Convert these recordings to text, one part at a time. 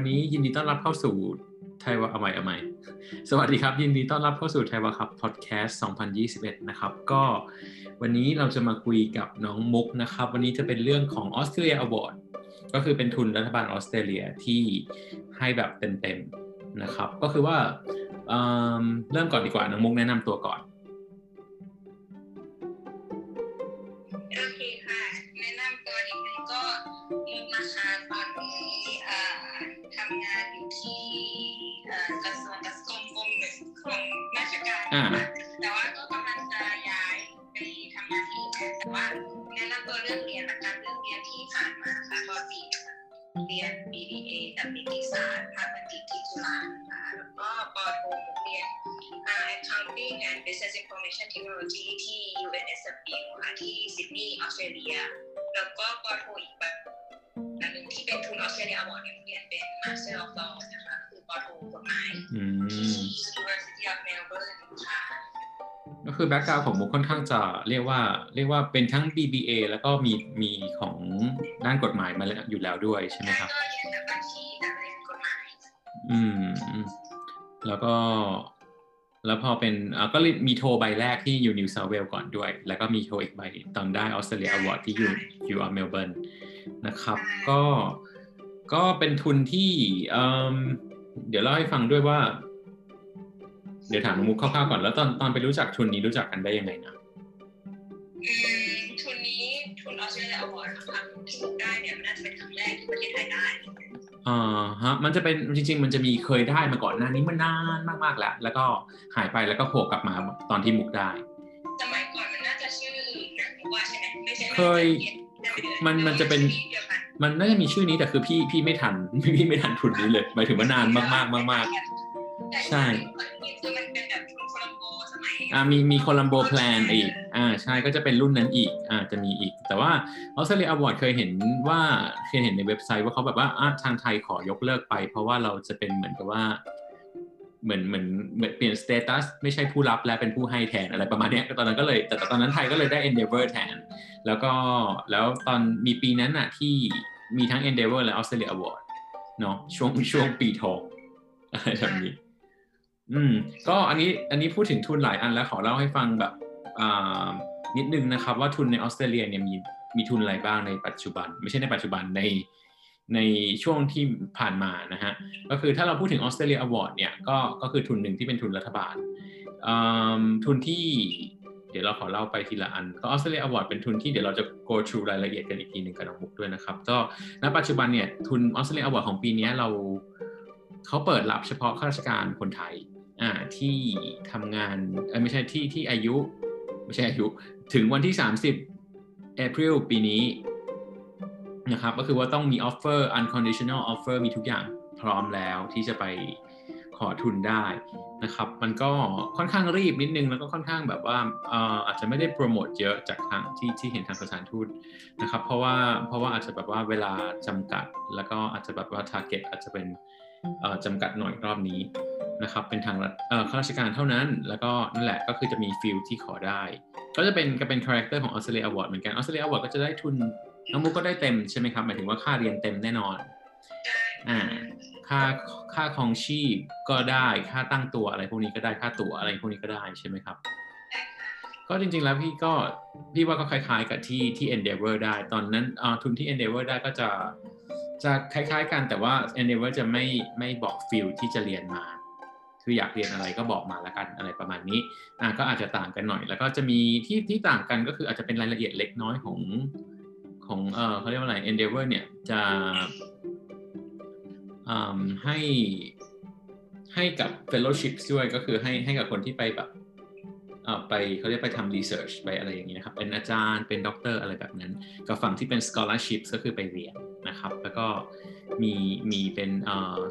วันนี้ยินดีต้อนรับเข้าสู่ไทยวะเอาใหม่เอาใหม่สวัสดีครับ ยินดีต้อนรับเข้าสู่ไทยวะครับพอดแคสต์2021 นะครับ ก็วันนี้เราจะมาคุยกับน้องมุกนะครับ วันนี้จะเป็นเรื่องของออสเตรเลียอวอร์ดก็คือเป็นทุนรัฐบาลออสเตรเลียที่ให้แบบเต็มๆนะครับ ก็คือว่าเเริ่มก่อนดีกว่าน้องมุกแนะนำตัวก่อน คือ background ของมุกค่อนข้างจะเรียกว่าเรียกว่าเป็นทั้ง BBA แล้วก็มีมีของด้านกฎหมายมาแล้วอยู่แล้วด้วยใช่ไหมครับก็เรียนแบบบัญชีแต่เรียนกฎหมายอืมอืมแล้วก็แล้วพอเป็นก็มีโทรใบแรกที่อยู่ New South Wales ก่อนด้วย แล้วก็มีโทรอีกใบตอนได้ Australia Award ที่อยู่อยู่เมลเบิร์นนะครับก็ก็เป็นทุนที่เดี๋ยวเล่าให้ฟังด้วยว่า เดี๋ยวถามน้องมุกคร่าวๆก่อนแล้วตอนตอนไปรู้จักทุนนี้รู้จักกันได้ยังไงนะอืมทุนนี้ทุนออสเตรเลียอวอร์ดครั้งที่มุกได้เนี่ยมันน่าจะเป็นครั้งแรกที่ประเทศไทยได้อ่าฮะมันจะเป็นจริง ๆ มันจะมีเคยได้มาก่อนหน้านี้มันนานมากๆแล้ว แล้วก็หายไปแล้วก็โผล่กลับมาตอนที่มุกได้สมัยก่อนมันน่าจะชื่ออื่นนะมุกว่าใช่ไหมไม่ใช่เคยมันมันจะเป็นเดียวกันมันน่าจะมีชื่อนี้แต่คือพี่พี่ไม่ทันพี่ไม่ทันทุนนี้เลยหมายถึงว่านานมากๆมากใช่ อ่ามีมี Colombo Plan อีกอ่าใช่ก็จะเป็นรุ่นนั้นอีกอ่าจะมีอีก แต่ว่า Australia Award เคยเห็นว่าเคยเห็นในเว็บไซต์ว่าเขาแบบว่าอ่าทางไทยขอยกเลิกไป เพราะว่าเราจะเป็นเหมือนกับว่าเหมือนเหมือนเปลี่ยน status ไม่ใช่ผู้รับแล้วเป็นผู้ให้แทนอะไรประมาณเนี้ยตอนนั้นก็เลยแต่ตอนนั้นไทยก็เลยได้ Endeavor แทน แล้วก็แล้วตอนมีปีนั้นน่ะที่มีทั้ง Endeavor และ Australia Award เนาะช่วงช่วงปีทองอะไรแบบนี้ อืมก็อันนี้อันนี้พูดถึงทุนหลายอันแล้วขอเล่าให้ฟังแบบอ่านิดนึงนะครับ ว่าทุนในออสเตรเลียเนี่ยมีมีทุนอะไรบ้างในปัจจุบัน ไม่ใช่ในปัจจุบันในในช่วงที่ผ่านมานะฮะก็คือถ้าเราพูดถึง Australia Award เนี่ยก็ก็คือทุนหนึ่งที่เป็นทุนรัฐบาลทุนที่เดี๋ยวเราขอเล่าไปทีละอันก็ Australia Award เป็นทุนที่เดี๋ยวเราจะ go through รายละเอียดกันอีกทีหนึ่งกับน้องมุกด้วยนะครับก็ณปัจจุบันเนี่ยทุน Australia Award ของปีนี้เราเขาเปิดรับเฉพาะข้าราชการคนไทย อ่าที่ทำงานเอ้ยไม่ใช่ที่ที่อายุ ไม่ใช่อายุ ถึงวันที่ 30 April ปีนี้นะครับก็คือว่าต้องมี offer unconditional offer มีทุกอย่างพร้อมแล้วที่จะไปขอทุนได้นะครับ มันก็ค่อนข้างรีบนิดนึง แล้วก็ค่อนข้างแบบว่าเอออาจจะไม่ได้โปรโมทเยอะจากทางที่ที่เห็นทางสถานทูตนะครับ เพราะว่าเพราะว่าอาจจะแบบว่าเวลาจำกัด แล้วก็อาจจะแบบว่า target อาจจะเป็นเอ่อจำกัดหน่อยรอบนี้ นะครับเป็นทางรัฐเอ่อข้าราชการเท่านั้น แล้วก็นั่นแหละก็คือจะมี field ที่ขอได้ ก็จะเป็นก็เป็น character ของ Australia Award เหมือนกัน Australia Award ก็จะได้ทุนน้องมุกก็ได้เต็มใช่ไหมครับหมายถึงว่าค่าเรียนเต็มแน่นอนอ่าค่าค่าครองชีพก็ได้ค่าตั้งตัวอะไรพวกนี้ก็ได้ค่าตั๋วอะไรพวกนี้ก็ได้ใช่ไหมครับก็จริงๆแล้วพี่ก็พี่ว่าก็คล้ายๆกับที่ที่ Endeavor ได้ ตอนนั้นอ่าทุนที่ Endeavor ได้ก็จะจะคล้ายๆกันแต่ว่า Endeavor จะไม่ไม่บอกฟิลที่จะเรียนมา คืออยากเรียนอะไรก็บอกมาแล้วกันอะไรประมาณนี้อ่าก็อาจจะต่างกันหน่อย แล้วก็จะมีที่ที่ต่างกันก็คืออาจจะเป็นรายละเอียดเล็กน้อยของของเออเขาเรียกว่าอะไร Endeavor เนี่ยจะให้ให้กับ fellowship ด้วยก็คือให้ให้กับคนที่ไปแบบ ไปเขาเรียกไปทำ research ไปอะไรอย่างเงี้ยครับ เป็นอาจารย์เป็นด็อกเตอร์อะไรแบบนั้น กับฝั่งที่เป็น scholarship ก็คือไปเรียนนะครับ แล้วก็มีมีเป็น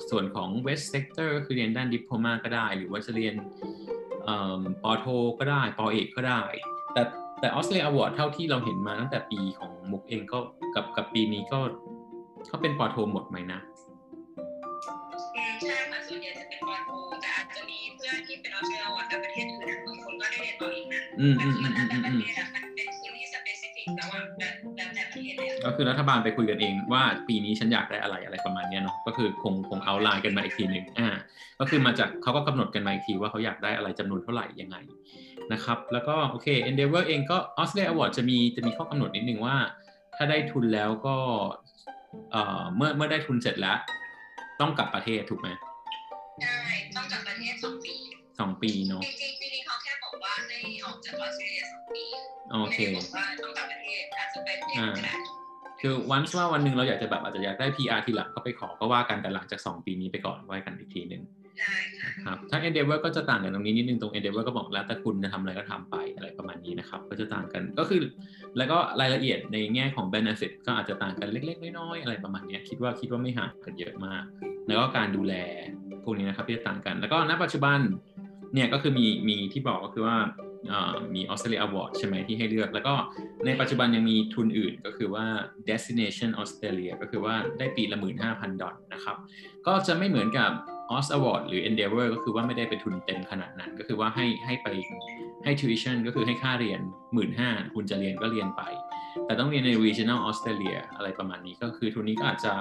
ส่วนของ VET sector คือเรียนด้าน diploma ก็ได้ หรือว่าจะเรียนป.โท ก็ได้ปอเอกก็ได้ แต่แต่ออสเตรเลียอวอร์ดเท่าที่เราเห็นมาตั้งแต่ปีของมุกเองก็กับกับปีนี้ก็เขาเป็นปอโทหมดไหมนะ ต่ประเทศเลยอะก็คือรัฐบาลไปคุยกันเองว่าปีนี้ฉันอยากได้อะไรอะไรประมาณเนี้ยเนาะก็คือคงคงเอาไลน์กันมาอีกทีหนึ่งอ่าก็คือมาจากเขาก็กำหนดกันมาอีกทีว่าเขาอยากได้อะไรจำนวนเท่าไหร่ยังไงนะครับแล้วก็โอเค Endeavor เองก็ Australia Award จะมีจะมีข้อกำหนดนิดนึงว่า ถ้าได้ทุนแล้วก็เอ่อเมื่อเมื่อได้ทุนเสร็จแล้ว ต้องกลับประเทศถูกไหมใช่ต้องกลับประเทศสองปีสองปีเนาะจริง จากออสเตรเลียสองปีโอเคไม่ได้บอกว่าต้องกลับประเทศอาจจะเป็นเองก็ได้คือวันว่าวันหนึ่งเราอยากจะแบบอาจจะอยากได้ PR ทีหลังก็ไปขอก็ว่ากันแต่หลังจาก 2 ปีนี้ไปก่อนว่ากันอีกทีหนึ่งได้ค่ะครับถ้า Endeavor ก็จะต่างกันตรงนี้นิดนึงตรง Endeavor ก็บอกแล้วแต่คุณจะทำอะไรก็ทำไปอะไรประมาณนี้นะครับ ก็จะต่างกันก็คือ แล้วก็รายละเอียดในแง่ของ benefit ก็อาจจะต่างกันเล็ก ๆ น้อยๆอะไรประมาณเนี้ยคิดว่าคิดว่าไม่ห่างกันเยอะมาก แล้วก็การดูแลพวกนี้นะครับที่จะต่างกัน แล้วก็ณปัจจุบันเนี่ยก็คือมีมีที่บอกก็คือว่า เอ่อมี Australia Award ใช่ไหมที่ให้เลือก แล้วก็ในปัจจุบันยังมีทุนอื่นก็คือว่า Destination Australia ก็คือว่าได้ปีละ 15,000 ดอลนะครับ ก็จะไม่เหมือนกับ Aus Award หรือ Endeavor ก็คือว่าไม่ได้เป็นทุนเต็มขนาดนั้น ก็คือว่าให้ให้ไปให้ tuition ก็คือให้ค่าเรียน 15,000คุณจะเรียนก็เรียนไป แต่ต้องเรียนใน regional Australia อะไรประมาณนี้ก็คือทุนนี้ก็อาจจะ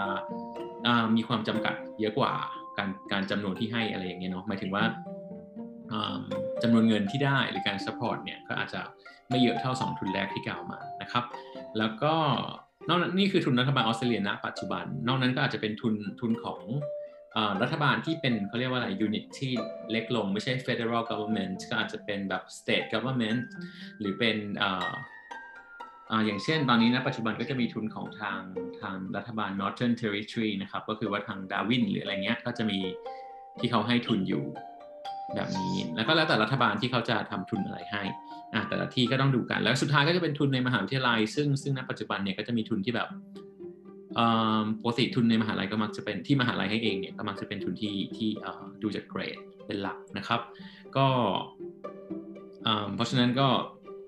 มีความจำกัดเยอะกว่าการการจำนวนที่ให้อะไรอย่างเงี้ยเนาะหมายถึงว่า จำนวนเงินที่ได้หรือการ support เนี่ยก็อาจจะไม่เยอะเท่า 2 ทุนแรกที่กล่าวมานะครับ แล้วก็นอกนั้นนี่คือทุนรัฐบาลออสเตรเลียณปัจจุบัน นอกนั้นก็อาจจะเป็นทุนทุนของอรัฐบาลที่เป็นเขาเรียกว่าอะไรยูนิตที่เล็กลง ไม่ใช่ federal government ก็อาจจะเป็นแบบ state government หรือเป็นออย่างเช่นตอนนี้นะปัจจุบันก็จะมีทุนของทางทางรัฐบาล Northern Territory นะครับ ก็คือว่าทางดาวินหรืออะไรเงี้ยก็จะมีที่เขาให้ทุนอยู่ แบบนี้ แล้วก็แล้วแต่รัฐบาลที่เขาจะทำทุนอะไรให้อะแต่ละที่ก็ต้องดูกัน แล้วสุดท้ายก็จะเป็นทุนในมหาวิทยาลัย ซึ่งซึ่งณปัจจุบันเนี่ยก็จะมีทุนที่แบบเอ่อปกติทุนในมหาลัยก็มักจะเป็นที่มหาลัยให้เองเนี่ยก็มักจะเป็นทุนที่ที่เอ่อดูจากเกรดเป็นหลักนะครับ ก็เอ่อเพราะฉะนั้นก็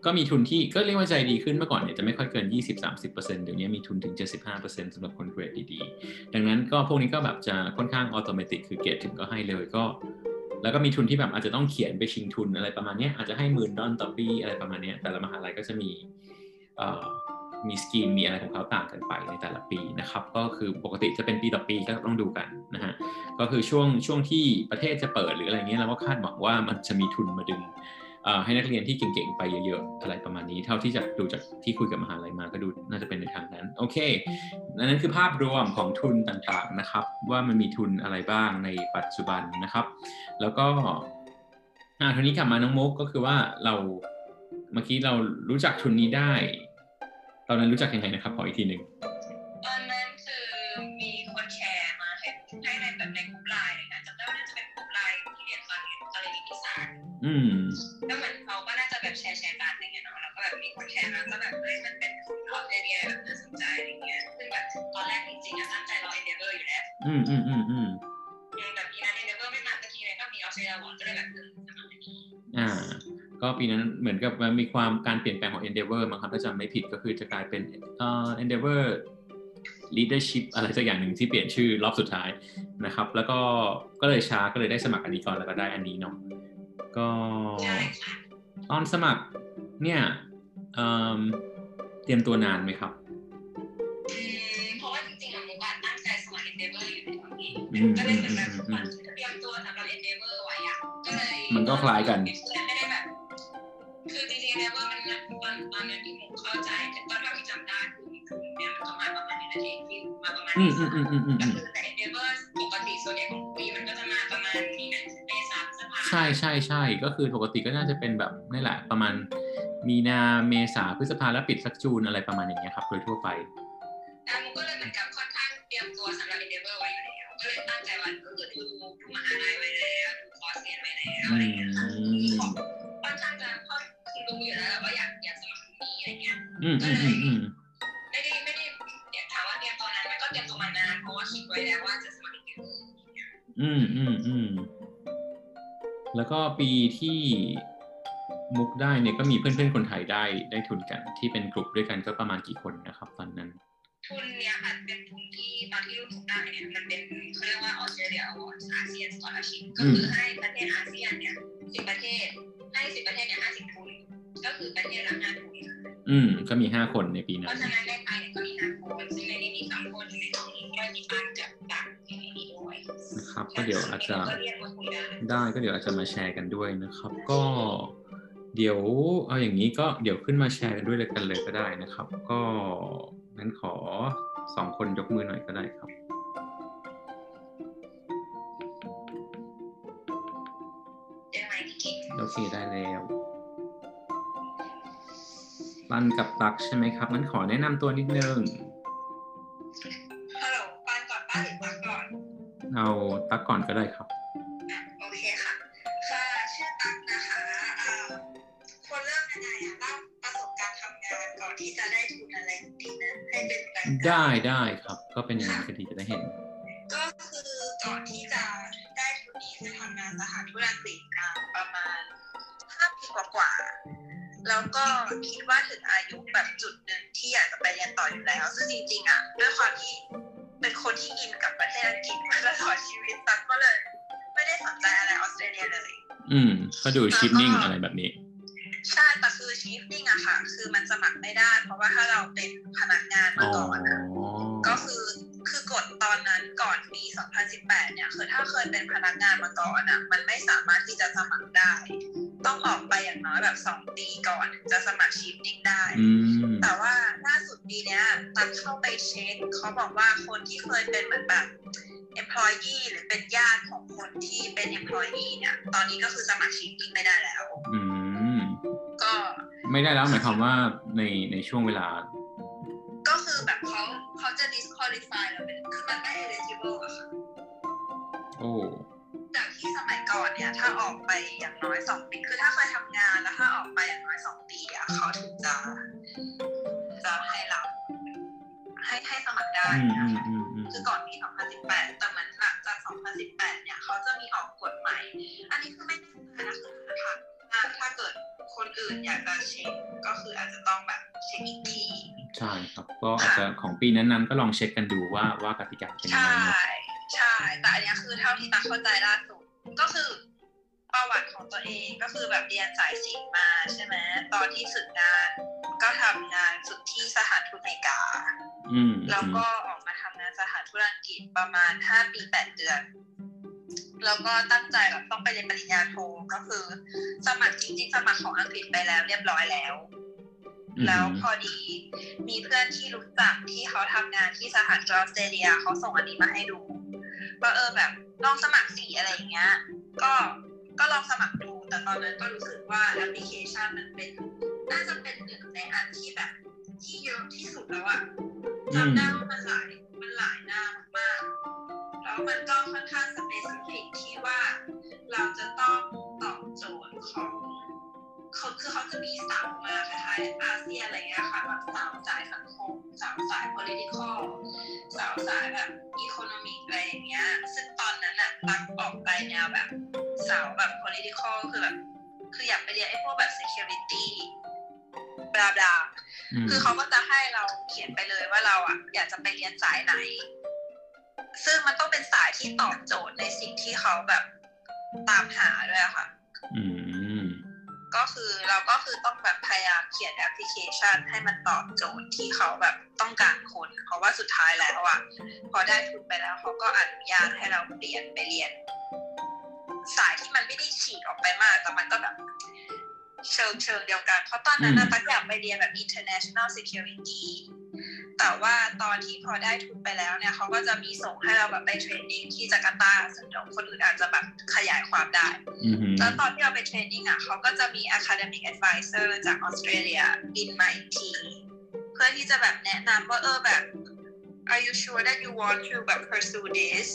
ก็มีทุนที่ก็เรียกว่าใจดีขึ้นเมื่อก่อนเนี่ยจะไม่ค่อยเกิน 20-30%เดี๋ยวนี้มีทุนถึง 75%สำหรับคนเกรดดีๆ ดังนั้นก็พวกนี้ก็แบบจะค่อนข้างอัตโนมัติคือเกรดถึงก็ให้เลยก็ แล้วก็มีทุนที่แบบอาจจะต้องเขียนไปชิงทุนอะไรประมาณนี้อาจจะให้หมื่นดอลต่อปีอะไรประมาณนี้แต่ละมหาลัยก็จะมีมีสกีมมีอะไรของเขาต่างกันไปในแต่ละปีนะครับ ก็คือปกติจะเป็นปีต่อปีก็ต้องดูกันนะฮะก็คือช่วงช่วงที่ประเทศจะเปิดหรืออะไรเงี้ยเราก็คาดหวังว่ามันจะมีทุนมาดึง ให้นักเรียนที่เก่งๆไปเยอะๆอะไรประมาณนี้เท่าที่จะดูจากที่คุยกับมหาลัยมาก็ดูน่าจะเป็นในทางนั้นโอเคนั่นคือภาพรวมของทุนต่างๆนะครับ ว่ามันมีทุนอะไรบ้างในปัจจุบันนะครับ แล้วก็อ่าทีนี้กลับมาน้องมุกก็คือว่าเราเมื่อกี้เรารู้จักทุนนี้ได้ ตอนนั้นรู้จักยังไงนะครับขออีกทีหนึ่งตอนนั้นคือมีคนแชร์มาให้ให้ในแบบในกลุ่มไลน์เลยนะจำได้ว่าน่าจะเป็นกลุ่มไลน์ที่เรียนตอนเรียนตอนเรียนนิติศาสตร์อืม แบบแชร์แชร์กันอะไรเงี้ยเนาะแล้วก็แบบมีคนแชร์มาก็แบบเฮ้ยมันเป็นคุณออสเตรเลียแบบน่าสนใจอะไรเงี้ยซึ่งแบบตอนแรกจริงๆอะตั้งใจรอ Endeavor อยู่แล้วอืมอืมอืมอืมยังแบบปีนั้น Endeavor ไม่มาสักทีเลยก็มี Australia Award ก็เลยแบบเออสมัครอันนี้อ่าก็ปีนั้นเหมือนกับมันมีความการเปลี่ยนแปลงของ Endeavor มั้งครับถ้าจำไม่ผิดก็คือจะกลายเป็นเอ่อ Endeavor leadership อะไรสักอย่างหนึ่งที่เปลี่ยนชื่อรอบสุดท้ายนะครับ แล้วก็ก็เลยช้าก็เลยได้สมัครอันนี้ก่อนแล้วก็ได้อันนี้เนาะก็ใช่ค่ะ ตอนสมัครเนี่ยเอิ่มเตรียมตัวนานไหมครับอืมเพราะว่าจริงๆอะมุกอะตั้งใจสมัครเอเดเวอร์อยู่แล้วนี่อืมก็เลยเหมือนแบบอืมเหมือนเตรียมตัวสำหรับเอเดเวอร์ไว้อะก็เลยมันก็คล้ายกันไม่ได้แบบคือจริงๆเอเดเวอร์มันตอนตอนนั้นที่มุกเข้าใจตอนเท่าที่จำได้คือมีคือเนี่ยมันก็มาประมาณนี้นาทีที่มาประมาณอืนี้มอืมอืมอืมอืมก็อืมคือ ช่ใช่ใช่ก็คือปกติก็น่าจะเป็นแบบนี่แหละประมาณมีนาเมษาพฤษภาแล้วปิดสัก June อะไรประมาณอย่างเงี้ยครับ โดยทั่วไปอะมุกก็เลยเหมือนกับค่อนข้างเตรียมตัวสำหรับ Endeavor ไว้อยู่แล้วก็เลยตั้งใจว่าก็คือดูดูมหาลัยไว้แล้วดูคอร์สเรียนไว้แล้วอะไรอย่างเงี้ยค่ะอืมค่อนข้างจะค่อนคือรู้อยู่แล้วว่าอยากอยากสมัครตรงนี้อะไรเงี้ยอืมอืมอืมอืมไม่ได้ไม่ได้เนี่ยถามว่าเตรียมตอนนั้นมันก็เตรียมตัวมานานเพราะว่าคิดไว้แล้วว่าจะสมัครอีกเดือนอืมอืมอืม แล้วก็ปีที่มุกได้เนี่ยก็มีเพื่อนๆคนไทยได้ได้ทุนกัน ที่เป็นกลุ่มด้วยกันก็ประมาณกี่คนนะครับ ตอนนั้นทุนเนี่ยค่ะเป็นทุนที่ตอนที่รุ่นทุกได้เนี่ยมันเป็นเขาเรียกว่าออสเตรเลียอวอร์ดอาเซียนสกอลชิพก็คือให้ประเทศอาเซียนเนี่ยสิบประเทศให้สิบประเทศเนี่ยห้าสิบทุน ก็คือประเทศละห้าทุนอืมก็มีห้าคนในปีเพนั้นราะฉะนั้นในไทยเนี่ยก็มี ก็เดี๋ยวอาจจะก็เรียนมาคุยได้ได้ก็เดี๋ยวอาจจะมาแชร์กันด้วยนะครับ ก็เดี๋ยวเอาอย่างนี้ก็เดี๋ยวขึ้นมาแชร์กันด้วยเลยกันเลยก็ได้นะครับ ก็งั้นขอสองคนยกมือหน่อยก็ได้ครับได้ไหมพี่กิ๊กโอเคได้แล้วปันกับตักใช่ไหมครับงั้นขอแนะนำตัวนิดนึง เอาตักก่อนก็ได้ครับอะโอเคค่ะ ค่ะชื่อตั๊กนะคะเอ่อควรเริ่มยังไงอะเล่าประสบการณ์ทำงานก่อนที่จะได้ทุนอะไรดีนะให้เป็นแบงค์ได้ได้ครับ ก็เป็นอย่างนั้นก็ดีจะได้เห็น ก็คือก่อนที่จะได้ทุนนี้คือทำงานสถานธุรกิจมาประมาณห้าปีกว่าๆแล้วก็คิดว่าถึงอายุแบบจุดหนึ่งที่อยากจะไปเรียนต่ออยู่แล้ว ซึ่งจริงๆอะด้วยความที่ เป็นคนที่อินกับประเทศอังกฤษมาตลอดชีวิตตั๊กก็เลย ไม่ได้สนใจอะไรออสเตรเลียเลย อืม ก็ดูชิปนิ่งอะไรแบบนี้ ใช่แต่คือชีฟนิ่งอะค่ะ คือมันสมัครไม่ได้ เพราะว่าถ้าเราเป็นพนักงานอ๋มาอก่อนอะก็คือคือกฎตอนนั้นก่อนปี 2018 เนี่ยคือถ้าเคยเป็นพนักงานมาก่อนอะมันไม่สามารถที่จะสมัครได้ ต้องออกไปอย่างน้อยแบบ2ปีก่อนถึงจะสมัครชีฟนิ่งได้อืมแต่ว่าล่าสุดปีเนี้ยตันเข้าไปเช็คเขาบอกว่าคนที่เคยเป็นเหมือนแบบ employee หรือเป็นญาติของคนที่เป็น employee เนี่ย ตอนนี้ก็คือสมัครชีฟนิ่งไม่ได้แล้วอืมก็ไม่ได้แล้วหมายความว่าในในช่วงเวลา ก็คือแบบเขาเขาจะ disqualify เราเป็นคือมันไม่ eligible อะค่ะโอ้ จากที่สมัยก่อนเนี่ย ถ้าออกไปอย่างน้อยสองปีคือถ้าเคยทำงานแล้วถ้าออกไปอย่างน้อยสองปีอะเขาถึงจะจะให้เราให้ให้สมัครได้อืมนะอืมคะอืมอืมคือก่อนปี 2018 แต่เหมือนหลังจาก 2018 เนี่ยเขาจะมีออกกฎใหม่อันนี้คือไม่แน่ใจนะคือค่ะถ้าถ้าเกิดคนอื่นอยากจะเช็คก็คืออาจจะต้องแบบเช็คอีกที ใช่ครับ ก็อาจจะของปีนั้นๆก็ลองเช็คกันดูว่าว่ากติกาเป็นยังใช่ไงเนอะ ใช่ แต่อันเนี้ยคือเท่าที่ตักเข้าใจล่าสุด ก็คือประวัติของตัวเองก็คือแบบเรียนสายศิลป์มาใช่ไหมตอนที่ฝึกงานก็ทำงานฝึกที่สถานทูตอเมริกาอืมแล้วก็ออกมาทำงานสถานทูตอังกฤษประมาณ5ปี8เดือนแล้วก็ตั้งใจแบบต้องไปเรียนปริญญาโทก็คือ สมัครจริงๆ สมัครของอังกฤษไปแล้วเรียบร้อยแล้วอืมแล้วพอดีมีเพื่อนที่รู้จักที่เขาทำงานที่สถานทูตออสเตรเลียเขาส่งอันนี้มาให้ดู ว่าเออแบบลองสมัครสีอะไรอย่างเงี้ย ก็ก็ลองสมัครดู แต่ตอนนั้นก็รู้สึกว่าแอปพลิเคชันมันเป็นน่าจะเป็นหนึ่งในอันที่แบบ ที่เยอะที่สุดแล้วอะจำได้ว่ามันหลายมันหลายหน้ามากๆแล้วมันก็ค่อนข้างสเปซิฟิกที่ว่าเราจะต้องตอบโจทย์ของ เขาคือเขาจะมีเสามาคล้ายๆอาเซียนอะไรเงี้ยค่ะแบบเสาสายสังคมเสาสาย political เสาสายแบบ economic อะไรอย่างเงี้ย ซึ่งตอนนั้นอะตักออกไปแนวแบบเสาแบบ political คือแบบคืออยากไปเรียนไอ้พวกแบบ security บลาบลาอืมคือเขาก็จะให้เราเขียนไปเลยว่าเราอะ อยากจะไปเรียนสายไหน ซึ่งมันต้องเป็นสายที่ตอบโจทย์ในสิ่งที่เขาแบบตามหาด้วยอะค่ะ อืม ก็คือเราก็คือต้องแบบพยายามเขียนแอปพลิเคชัน ให้มันตอบโจทย์ที่เขาแบบต้องการคนเพราะว่าสุดท้ายแล้วอะพอได้ทุนไปแล้วเขาก็อนุญาตให้เราเปลี่ยนไปเรียน สายที่มันไม่ได้ฉีกออกไปมากแต่มันก็แบบเชิงเชิงเดียวกัน เพราะตอนนั้นนะอืมตักอยากไปเรียนแบบ international security แต่ว่าตอนที่พอได้ทุนไปแล้วเนี่ยเขาก็จะมีส่งให้เราแบบไปเทรนนิ่งที่จาการ์ตาซึ่งเดี๋ยวคนอื่นอาจจะแบบขยายความได้อืมแล้วตอนที่เราไปเทรนนิ่งอะเขาก็จะมี academic advisor จากออสเตรเลียบินมาอีกทีเพื่อที่จะแบบแนะนำว่าเออแบบ are you sure that you want to แบบ pursue this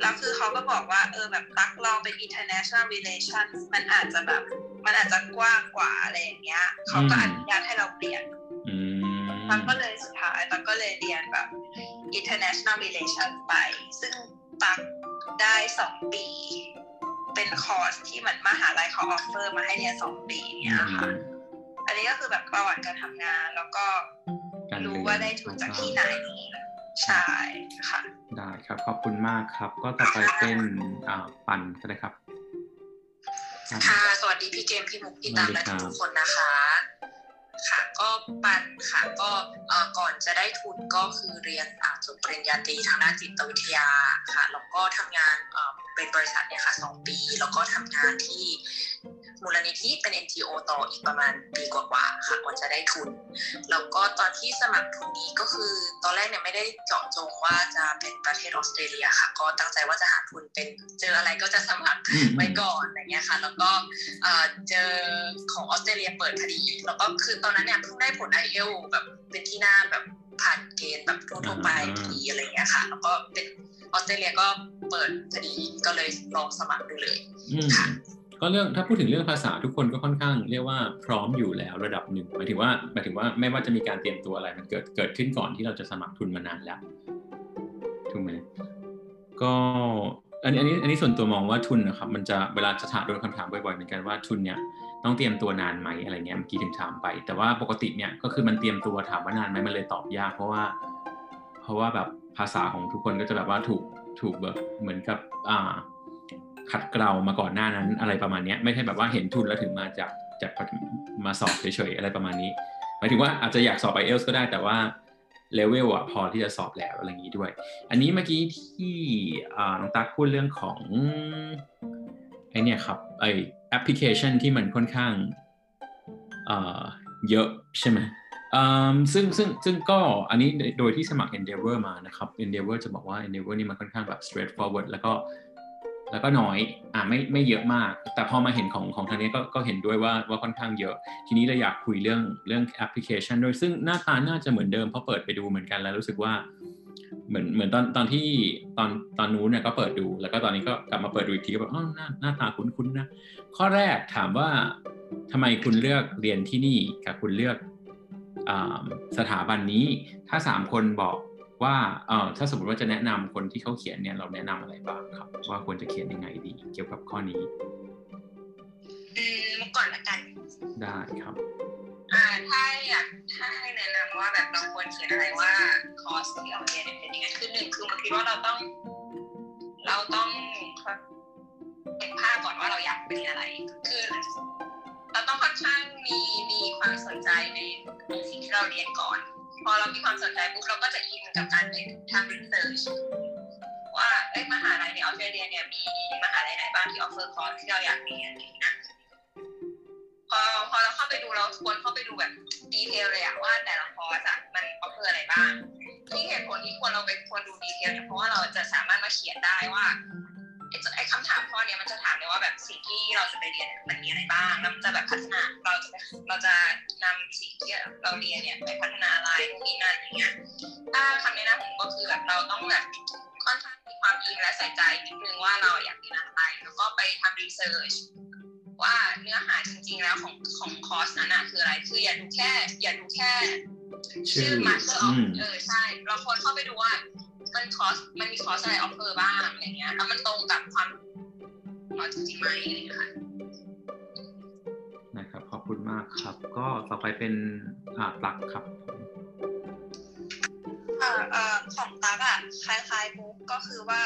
แล้วคือเขาก็บอกว่าเออแบบตักลองเป็น international relations มันอาจจะแบบมันอาจจะกว้างกว่าอะไรอย่างเงี้ยเขาก็อนุญาตให้เราเปลี่ยนอืม ตักก็เลยสุดท้ายตักก็เลยเรียนแบบ international relations ไป ซึ่งตักได้สองปี เป็นคอร์สที่เหมือนมหาลัยเขา offer มาให้เรียนสองปีเนี่ยค่ะ อันนี้ก็คือแบบประวัติการทำงาน แล้วก็การเรียนรู้ว่าได้ทุนจากที่ไหนใช่ค่ะ ได้ครับขอบคุณมากครับ ก็ต่อไปเป็นอ่าปันก็ได้ครับปันค่ะ สวัสดีพี่เจมส์พี่มุกพี่ตามและทุกคนนะคะ ค่ะก็ปันค่ะก็ก่อนจะได้ทุนก็คือเรียนจบปริญญาตรีทางด้านจิตวิทยาค่ะแล้วก็ทำงานเป็นบริษัทเนี่ยค่ะสองปี แล้วก็ทำงานที่ มูลนิธิเป็น NGO ต่ออีกประมาณปีกว่าๆค่ะก่อนจะได้ทุน แล้วก็ตอนที่สมัครทุนนี้ก็คือตอนแรกเนี่ยไม่ได้เจาะจงว่าจะเป็นประเทศออสเตรเลียค่ะ ก็ตั้งใจว่าจะหาทุนเป็นเจออะไรก็จะสมัครอืมไว้ก่อนอะไรเงี้ยค่ะ แล้วก็เอ่อเจอของออสเตรเลียเปิดพอดี แล้วก็คือตอนนั้นเนี่ยเพิ่งได้ผลไอเอลแบบเป็นที่หน้าแบบผ่านเกณฑ์แบบทั่วๆไปพอดีอะไรเงี้ยค่ะ แล้วก็เป็นออสเตรเลียก็เปิดพอดีก็เลยลองสมัครดูเลยอืม ก็เรื่องถ้าพูดถึงเรื่องภาษาทุกคนก็ค่อนข้าง เรียกว่าพร้อมอยู่แล้วระดับหนึ่งหมายถึงว่าหมายถึงว่าไม่ว่าจะมีการเตรียมตัวอะไรมันเกิดเกิดขึ้นก่อนที่เราจะสมัครทุนมานานแล้วถูกไหมก็อันนี้อันนี้อันนี้ส่วนตัวมองว่าทุนนะครับมันจะเวลาจะถามโดนคำถามบ่อยๆเหมือนกันว่าทุนเนี่ยต้องเตรียมตัวนานไหมอะไรเงี้ยเมื่อกี้ถึงถามไป แต่ว่าปกติเนี่ยก็คือมันเตรียมตัวถามว่านานไหมมันเลยตอบยาก เพราะว่า เพราะว่าแบบภาษาของทุกคนก็จะแบบว่าถูกถูกแบบเหมือนกับอ่า ขัดเกลามาก่อนหน้านั้นอะไรประมาณนี้ไม่ใช่แบบว่าเห็นทุนแล้วถึงมาจากจากมาสอบเฉยๆอะไรประมาณนี้หมายถึงว่าอาจจะอยากสอบไอเอลก็ได้แต่ว่าเลเวลอะพอที่จะสอบแล้วอะไรอย่างนี้ด้วย อันนี้เมื่อกี้ที่น้องตั๊กพูดเรื่องของไอเนี่ยครับไอแอปพลิเคชันที่มันค่อนข้างเอ่อเยอะใช่ไหมอืมซึ่งซึ่งซึ่งก็อันนี้โดยที่สมัคร Endeavor มานะครับ Endeavor จะบอกว่า Endeavor นี่มันค่อนข้างแบบ straightforward แล้วก็ แล้วก็น้อยอ่าไม่ไม่เยอะมาก แต่พอมาเห็นของของทางนี้ก็ก็เห็นด้วยว่าว่าค่อนข้างเยอะ ทีนี้เราอยากคุยเรื่องเรื่องแอปพลิเคชันด้วยซึ่งหน้าตาน่าจะเหมือนเดิมเพราะเปิดไปดูเหมือนกันแล้วรู้สึกว่าเหมือนเหมือนตอนตอนที่ตอนตอนนู้นเนี่ยก็เปิดดู แล้วก็ตอนนี้ก็กลับมาเปิดดูอีกทีก็แบบอ๋อหน้าหน้าตาคุ้นๆนะ ข้อแรกถามว่าทำไมคุณเลือกเรียนที่นี่กับคุณเลือกอสถาบันนี้ ถ้าสามคนบอก ว่าเออถ้าสมมติว่าจะแนะนำคนที่เขาเขียนเนี่ยเราแนะนำอะไรบ้างครับ ว่าควรจะเขียนยังไงดี เกี่ยวกับข้อนี้อืมเมื่อก่อนละกัน ได้ครับอ่าถ้าอยากถ้าให้แนะนำว่าแบบเราควรเขียนอะไรว่าคอร์สที่เราเรียนเนี่ยเป็นยังไงคือหนึ่งคือมันคิดว่าเราต้อง เราต้องเห็นภาพก่อนว่าเราอยากเป็นอะไร คือเราต้องค่อนข้างมีมีความสนใจในในสิ่งที่เราเรียนก่อน พอเรามีความสนใจปุ๊บเราก็จะอินกับการไปทำ research ว่าเอ้มหาลัยในออสเตรเลียเนี่ยมีมหาลัยไหนบ้างที่ offer คอร์สที่เราอยากเรียนนี้นะพอพอเราเข้าไปดูเราควรเข้าไปดูแบบ detail เลยอะว่าแต่ละคอร์สอะมัน offer อะไรบ้างที่เหตุผลที่ควรเราไปควรดูดีเทลเนี่ยเพราะว่าเราจะสามารถมาเขียนได้ว่า ไอ้ไอ้คำถามข้อเนี้ยมันจะถามเลยว่าแบบสิ่งที่เราจะไปเรียนเนี่ยมันมีอะไรบ้างแล้วมันจะแบบพัฒนาเราจะไปเราจะนำสิ่งที่เราเรียนเนี่ยไปพัฒนาอะไรนู่นนี่นั่นอย่างเงี้ยถ้าคำแนะนำผมก็คือแบบเราต้องแบบค่อนข้างมีความอินและใส่ใจนิดนึงว่าเราอยากเรียนอะไรแล้วก็ไปทำรีเสิร์ชว่าเนื้อหาจริงๆแล้วของของคอร์สนั้นอะคืออะไรคืออย่าดูแค่ อย่าดูแค่ ชื่อ Master of เออใช่เราควรเข้าไปดูว่า มันคอร์สมันมีคอร์สอะไร offer บ้างอะไรเงี้ยแล้วมันตรงกับความเราจริงๆไหมอะไรเงี้ยค่ะนะครับ ขอบคุณมากครับ ก็ต่อไปเป็นอ่าตั๊กครับเอ่อเอ่อของตั๊กอะคล้ายๆมุกก็คือว่า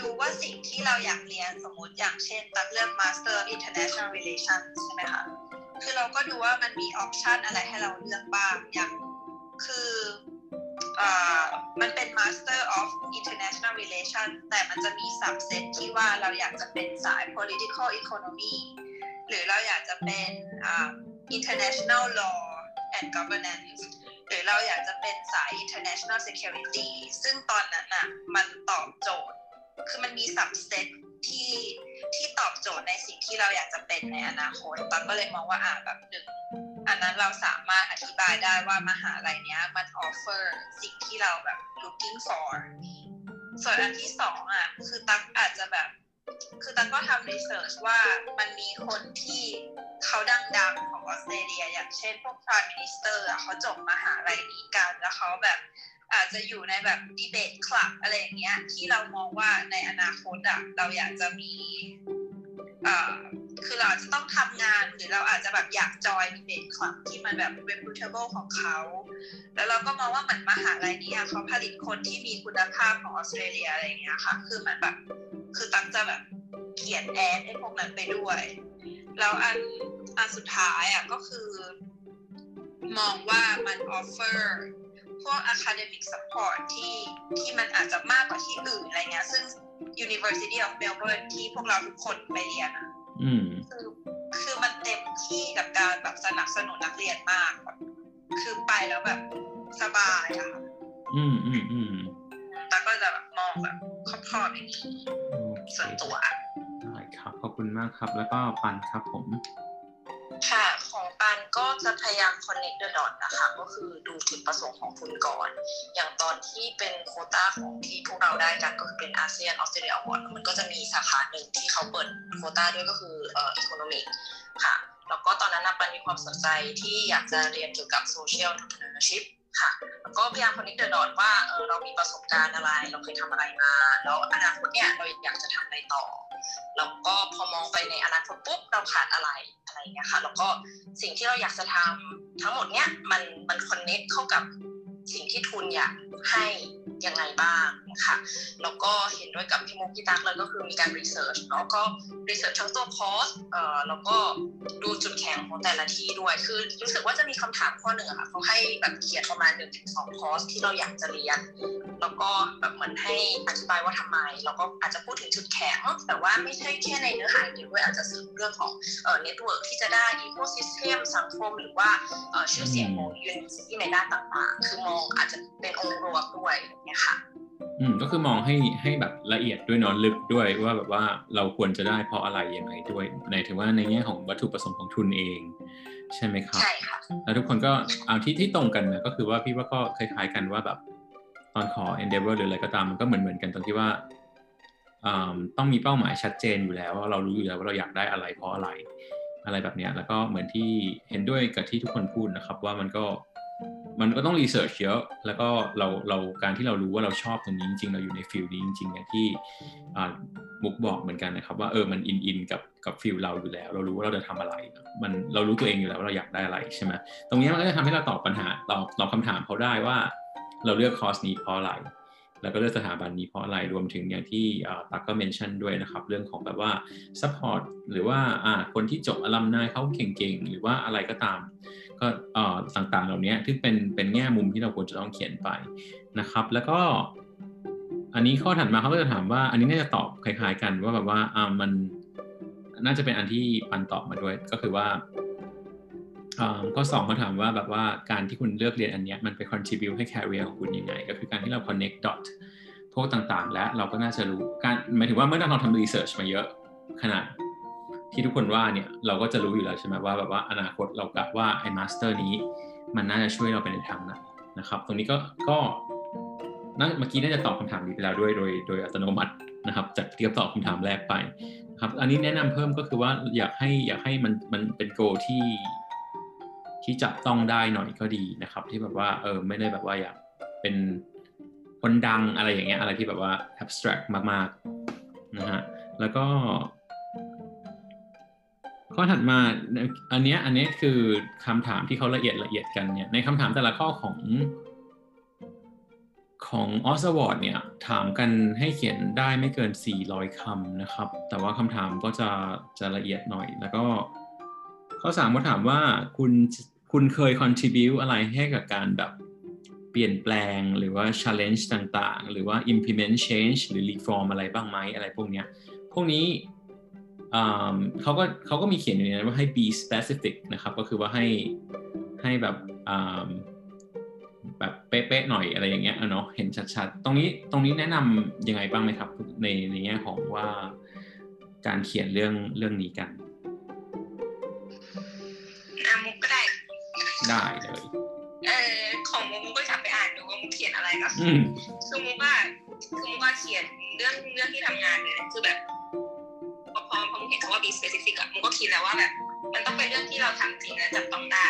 ดูว่าสิ่งที่เราอยากเรียนสมมติอย่างเช่น ตั๊กเลือก Master of International Relations ใช่ไหมคะ คือเราก็ดูว่ามันมีออปชันอะไรให้เราเลือกบ้าง อย่าง คือเอ่อ มันเป็น Master of International Relations แต่มันจะมี subset ที่ว่าเราอยากจะเป็นสาย political economy หรือเราอยากจะเป็นอ่า international law and governance หรือเราอยากจะเป็นสาย international security ซึ่งตอนนั้นน่ะมันตอบโจทย์ คือมันมี subset ที่ที่ตอบโจทย์ในสิ่งที่เราอยากจะเป็นในอนาคตตอนก็เลยมองว่าอ่าแบบหนึ่ง อันนั้นเราสามารถอธิบายได้ว่ามหาลัยเนี้ยมัน offer สิ่งที่เราแบบ looking for ส่วนอันที่สองอะคือตักอาจจะแบบ คือตักก็ทำ research ว่ามันมีคนที่เขาดังๆของออสเตรเลีย อย่างเช่นพวก prime minister อะเขาจบมหาลัยนี้กัน แล้วเขาแบบอาจจะอยู่ในแบบ debate club อะไรอย่างเงี้ยที่เรามองว่าในอนาคตอะเราอยากจะมีอ่อ คือเราจะต้องทำงานหรือเราอาจจะแบบอยากจอย debate club ที่มันแบบ reputable ของเขา แล้วเราก็มองว่าเหมือนมหาลัยนี้เขาผลิตคนที่มีคุณภาพของออสเตรเลียอะไรเงี้ยค่ะ คือมันแบบ คือตั้งจะแบบเขียนแอดให้พวกนั้นไปด้วย แล้วอันอันสุดท้ายอะก็คือ มองว่ามัน offer พวก academic support ที่ที่มันอาจจะมากกว่าที่อื่นอะไรเงี้ย ซึ่ง University of Melbourne ที่พวกเราทุกคนไปเรียนอะ อืมคือคือมันเต็มที่กับการแบบสนับสนุนนักเรียนมากแบบคือไปแล้วแบบสบายอะค่ะอืมอืมอืมแต่ก็จะแบบมองแบบครอบๆอย่างนี้โอเคส่วนตัวได้ครับ ขอบคุณมากครับ แล้วก็ปันครับผม ค่ะ ของปันก็จะพยายาม connect the dot นะคะก็คือดูจุดประสงค์ของคุณก่อน อย่างตอนที่เป็นโควตาของที่พวกเราได้กันก็คือเป็นอาเซียน Australia Award มันก็จะมีสาขาหนึ่งที่เขาเปิดโควตาด้วยก็คือเอ่อ economic ค่ะ แล้วก็ตอนนั้นปันมีความสนใจที่อยากจะเรียนเกี่ยวกับ social entrepreneurship วก็พยายาม connect the dot ว่าเออเรามีประสบการณ์อะไร เราเคยทำอะไรมา แล้วอนาคตเนี่ยเราอยากจะทำอะไรต่อ แล้วก็พอมองไปในอนาคตปุ๊บเราขาดอะไรอะไรอย่างเงี้ยค่ะ แล้วก็สิ่งที่เราอยากจะทำทั้งหมดเนี้ยมันมัน connect เข้ากับ สิ่งที่ทุนอยากให้ยังไงบ้างนะคะแล้วก็เห็นด้วยกับพี่มุกพี่ตั๊กเลยก็คือมีการ research แล้วก็ research ทั้งตัวคอร์สเอ่อแล้วก็ดูจุดแข็งของแต่ละที่ด้วย คือรู้สึกว่าจะมีคำถามข้อหนึ่งอะค่ะเขาให้แบบเขียนประมาณหนึ่งถึงสองคอร์สที่เราอยากจะเรียน แล้วก็แบบเหมือนให้อธิบายว่าทำไม แล้วก็อาจจะพูดถึงจุดแข็ง แต่ว่าไม่ใช่แค่ในเนื้อหาอย่างเดียวด้วยอาจจะเสริมเรื่องของเอ่อ network ที่จะได้อีโคซิสเ m มสังคมหรือว่าเอ่อชื่อเสียงของ university ในด้านต่างๆ คือมองอาจจะเป็นองค์รวมด้วยอย่างเนี่ยค่ะ อืมก็คือมองให้ให้แบบละเอียดด้วยเนอนลึกด้วยว่าแบบว่าเราควรจะได้เพราะอะไรยังไงด้วยในถึงว่าในแง่ของวัตถุประสงค์ของทุนเอง ใช่ไหมครับใช่ค่ะแล้วทุกคนก็เอาที่ที่ตรงกันนะก็คือว่าพี่ว่าก็คล้ายๆกันว่าแบบตอนขอ Endeavour หรืออะไรก็ตามมันก็เหมือนเหมือนๆกันตรงที่ว่าอ่าต้องมีเป้าหมายชัดเจนอยู่แล้วว่าเรารู้อยู่แล้วว่าเราอยากได้อะไรเพราะอะไร อะไรแบบเนี้ยแล้วก็เหมือนที่เห็นด้วยกับที่ทุกคนพูดนะครับ ว่ามันก็ มันก็ต้อง research เยอะ แล้วก็เราเราการที่เรารู้ว่าเราชอบตรงนี้จริงๆ เราอยู่ใน field นี้จริงๆเนี่ยที่มุกบอกเหมือนกันนะครับ ว่าเออมันอินอินกับกับ field เราอยู่แล้ว เรารู้ว่าเราจะทำอะไร มันเรารู้ตัวเองอยู่แล้วว่าเราอยากได้อะไรใช่ไหมตรงนี้มันก็จะทำให้เราตอบปัญหาตอบตอบคำถามเขาได้ว่า เราเลือกคอร์สนี้เพราะอะไร แล้วก็เลือกสถาบันนี้เพราะอะไรรวมถึงอย่างที่อ่าตักก็ mention ด้วยนะครับ เรื่องของแบบว่า support หรือว่าอ่าคนที่จบ alumni เขาเก่งๆ หรือว่าอะไรก็ตาม ก็อ่อต่างๆ เหล่านี้ที่เป็นเป็นแง่มุมที่เราควรจะต้องเขียนไปนะครับ แล้วก็ อันนี้ข้อถัดมาเขาก็จะถามว่า อันนี้น่าจะตอบคล้ายๆกันว่าแบบว่าอ่ามันน่าจะเป็นอันที่ปันตอบมาด้วย ก็คือว่าอ่าข้อสองเขาถามว่าแบบว่าการที่คุณเลือกเรียนอันนี้มันไป contribute ให้ career ของคุณยังไง ก็คือการที่เรา connect dot พวกต่างๆ และเราก็น่าจะรู้การหมายถึงว่าเมื่อเราทำ research มาเยอะขนาด ที่ทุกคนว่าเนี่ยเราก็จะรู้อยู่แล้วใช่ไหมว่าแบบว่าอนาคตเรากะว่าไอ้ master นี้ มันน่าจะช่วยเราไปในทางไหนนะครับ ตรงนี้ก็ก็น่าเมื่อกี้น่าจะตอบคำถามนี้ไปแล้วด้วยโดยโดยอัตโนมัตินะครับจากที่ตอบคำถามแรกไปครับอันนี้แนะนำเพิ่มก็คือว่าอยากให้อยากให้มันมันเป็นโกที่ที่จับต้องได้หน่อยก็ดีนะครับ ที่แบบว่าเออไม่ได้แบบว่าอยากเป็นคนดังอะไรอย่างเงี้ยอะไรที่แบบว่า abstract มากๆนะฮะแล้วก็ ข้อถัดมาอันเนี้ยอันนี้คือคำถามที่เขาละเอียดละเอียดกันเนี่ยในคำถามแต่ละข้อของของออสวอร์ดเนี่ยถามกันให้เขียนได้ไม่เกิน 400คำนะครับ แต่ว่าคำถามก็จะจะละเอียดหน่อย แล้วก็ข้อสามก็ถามว่าคุณคุณเคย contribu อะไรให้กับการแบบเปลี่ยนแปลงหรือว่า challenge ต่างๆ หรือว่า implement change หรือ reform อะไรบ้างไหมอะไรพวกเนี้ยพวกนี้ เขาก็เขาก็มีเขียนอยู่ในนั้นว่าให้ be specific นะครับ ก็คือว่าให้ให้แบบอ่าแบบเป๊ะๆหน่อยอะไรอย่างเงี้ยเนาะเห็นชัดๆ ตรงนี้ตรงนี้แนะนำยังไงบ้างไหมครับ ในในแง่ของว่าการเขียนเรื่องเรื่องนี้กันอะมุกก็ได้ ได้เลยเออของมุกมุกก็กลับไปอ่านดูว่ามุกเขียนอะไรก็อืมคือมุกว่าคือมุกว่าเขียนเรื่องเรื่องที่ทำงานเนี่ยคือแบบพอพอพอมุก เห็นคำว่า be specific อะมุกก็คิดแล้วว่าแบบมันต้องเป็นเรื่องที่เราทำจริงและจับต้องได้